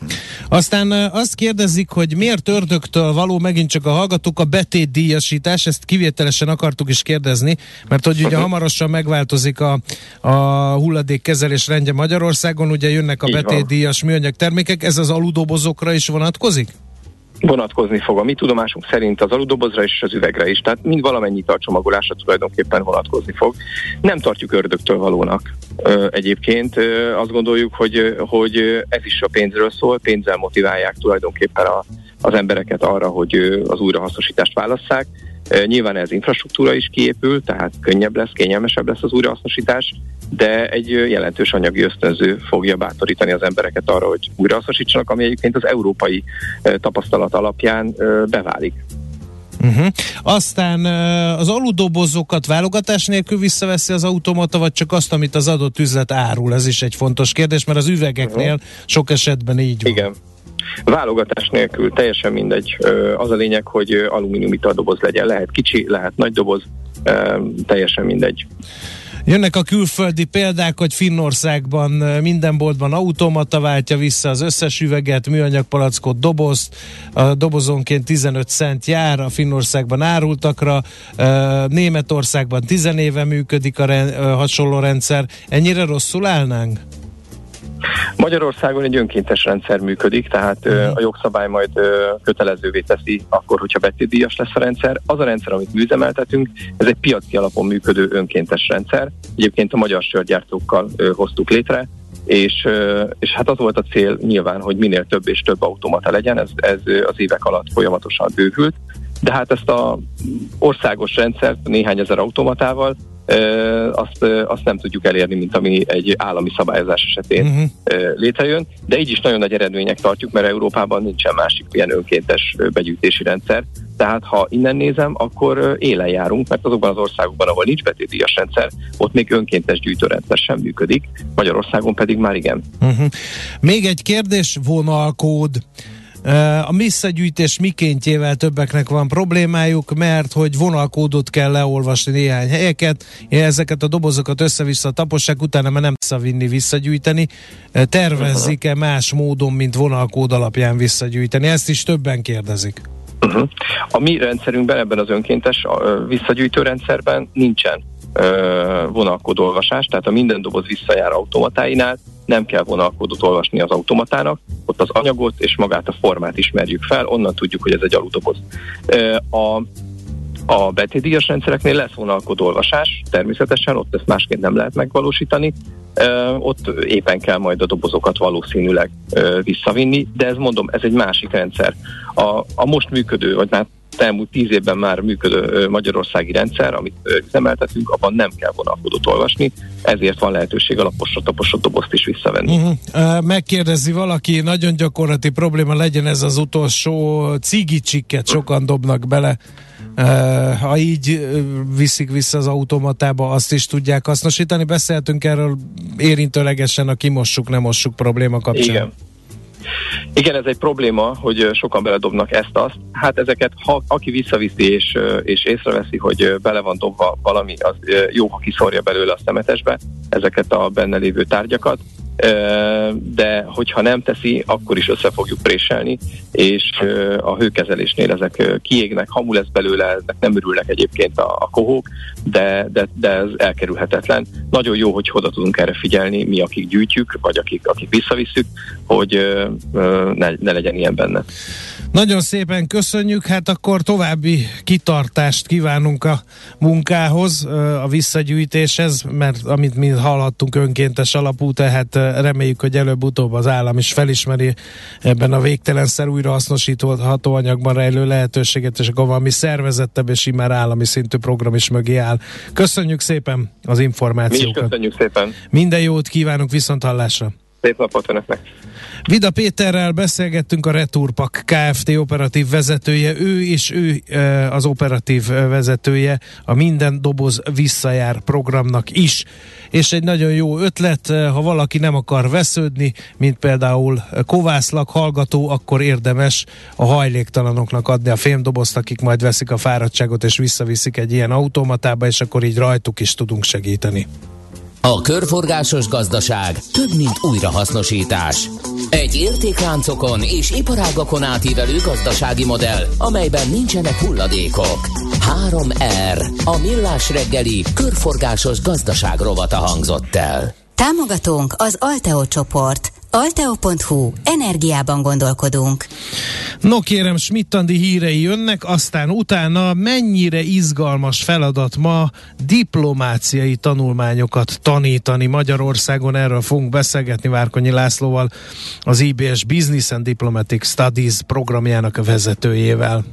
S3: Aztán azt kérdezik, hogy miért ördögtől való megint csak a hallgatók a betétdíjasítás, ezt kivételesen akartuk is kérdezni, mert hogy ugye uh-huh. hamarosan megváltozik a, a hulladékkezelés rendje Magyarországon, ugye jönnek a betétdíjas műanyag termékek, ez az aludobozokra is vonatkozik?
S8: Vonatkozni fog a mi tudomásunk szerint az aludobozra és az üvegre is, tehát mind valamennyit a csomagolásra tulajdonképpen vonatkozni fog. Nem tartjuk ördögtől valónak egyébként. Azt gondoljuk, hogy, hogy ez is a pénzről szól, pénzzel motiválják tulajdonképpen a, az embereket arra, hogy az újrahasznosítást válasszák. Nyilván ez infrastruktúra is kiépül, tehát könnyebb lesz, kényelmesebb lesz az újrahasznosítás, de egy jelentős anyagi ösztönző fogja bátorítani az embereket arra, hogy újrahasznosítsanak, ami egyébként az európai tapasztalat alapján beválik.
S3: Uh-huh. Aztán az aludobozokat válogatás nélkül visszaveszi az automata, vagy csak azt, amit az adott üzlet árul? Ez is egy fontos kérdés, mert az üvegeknél uh-huh. sok esetben így van.
S8: Igen. Válogatás nélkül teljesen mindegy. Az a lényeg, hogy alumínium doboz legyen. Lehet kicsi, lehet nagy doboz, teljesen mindegy.
S3: Jönnek a külföldi példák, hogy Finnországban minden boltban automata váltja vissza az összes üveget, műanyag palackot, dobozt, a dobozonként 15 cent jár a Finnországban árultakra, Németországban 10 éve működik a hasonló rendszer. Ennyire rosszul állnánk?
S8: Magyarországon egy önkéntes rendszer működik, tehát uh-huh. a jogszabály majd kötelezővé teszi akkor, hogyha betétdíjas lesz a rendszer. Az a rendszer, amit műzemeltetünk, ez egy piaci alapon működő önkéntes rendszer. Egyébként a magyar sörgyártókkal hoztuk létre, és, és hát az volt a cél nyilván, hogy minél több és több automata legyen, ez, ez az évek alatt folyamatosan bővült, de hát ezt a országos rendszert néhány ezer automatával azt, azt nem tudjuk elérni, mint ami egy állami szabályozás esetén uh-huh. létrejön, de így is nagyon nagy eredmények tartjuk, mert Európában nincsen másik ilyen önkéntes begyűjtési rendszer, tehát ha innen nézem, akkor élen járunk, mert azokban az országokban, ahol nincs betétdíjas rendszer, ott még önkéntes gyűjtőrendszer sem működik, Magyarországon pedig már igen. Uh-huh.
S3: Még egy kérdés, vonalkód. A visszagyűjtés mikéntjével többeknek van problémájuk, mert hogy vonalkódot kell leolvasni néhány helyeket, ezeket a dobozokat össze-vissza tapossák, utána már nem visszavinni, visszagyűjteni. Tervezzik-e más módon, mint vonalkód alapján visszagyűjteni? Ezt is többen kérdezik.
S8: Uh-huh. A mi rendszerünkben, ebben az önkéntes visszagyűjtő rendszerben nincsen vonalkód olvasás, tehát a minden doboz visszajár automatáinál, nem kell vonalkódot olvasni az automatának, ott az anyagot és magát a formát ismerjük fel, onnan tudjuk, hogy ez egy aludoboz. A a betétdíjas rendszereknél lesz vonalkód olvasás, természetesen, ott ezt másként nem lehet megvalósítani, ott éppen kell majd a dobozokat valószínűleg visszavinni, de ez mondom, ez egy másik rendszer. A, a most működő, vagy már elmúlt tíz évben már működő magyarországi rendszer, amit üzemeltetünk, abban nem kell vonalkodót olvasni, ezért van lehetőség a laposra taposra dobozt is visszavenni.
S3: Uh-huh. Megkérdezi valaki, nagyon gyakorlati probléma legyen ez az utolsó cigicsikket sokan dobnak bele, ha így viszik vissza az automatába, azt is tudják hasznosítani. Beszéltünk erről érintőlegesen a kimossuk, nem mossuk probléma kapcsán.
S8: Igen. Igen, ez egy probléma, hogy sokan beledobnak ezt-azt. Hát ezeket, ha aki visszaviszi és, és észreveszi, hogy bele van dobva valami, az jó, ha kiszorja belőle a szemetesbe ezeket a benne lévő tárgyakat, de hogyha nem teszi, akkor is össze fogjuk préselni, és a hőkezelésnél ezek kiégnek, hamu lesz belőle, ezek nem örülnek egyébként a, a kohók, de, de, de ez elkerülhetetlen. Nagyon jó, hogy oda tudunk erre figyelni, mi akik gyűjtjük, vagy akik, akik visszavisszük, hogy ne, ne legyen ilyen benne.
S3: Nagyon szépen köszönjük, hát akkor további kitartást kívánunk a munkához, a visszagyűjtéshez, mert amit mi hallhattunk önkéntes alapú, tehát reméljük, hogy előbb-utóbb az állam is felismeri ebben a végtelenszer újrahasznosítható anyagban rejlő lehetőséget, és akkor valami szervezettebb és immár állami szintű program is mögé áll. Köszönjük szépen az információkat. Mi
S8: köszönjük szépen.
S3: Minden jót kívánunk viszont hallásra.
S8: Szép napot önöknek!
S3: Vida Péterrel beszélgettünk a Returpak Kft. operatív vezetője, ő és ő az operatív vezetője a Minden Doboz Visszajár programnak is. És egy nagyon jó ötlet, ha valaki nem akar vesződni, mint például kovászlak hallgató, akkor érdemes a hajléktalanoknak adni a fémdobozt, akik majd veszik a fáradtságot és visszaviszik egy ilyen automatába, és akkor így rajtuk is tudunk segíteni.
S1: A körforgásos gazdaság több, mint újrahasznosítás. Egy értékláncokon és iparágakon átívelő gazdasági modell, amelyben nincsenek hulladékok. 3R. A millás reggeli körforgásos gazdaság rovata hangzott el.
S5: Támogatónk az Alteo csoport. Alteo.hu. Energiában gondolkodunk.
S3: No kérem, Smittandi hírei jönnek, aztán utána mennyire izgalmas feladat ma diplomáciai tanulmányokat tanítani Magyarországon. Erről fogunk beszélgetni Várkonyi Lászlóval, az IBS Business and Diplomatic Studies programjának vezetőjével.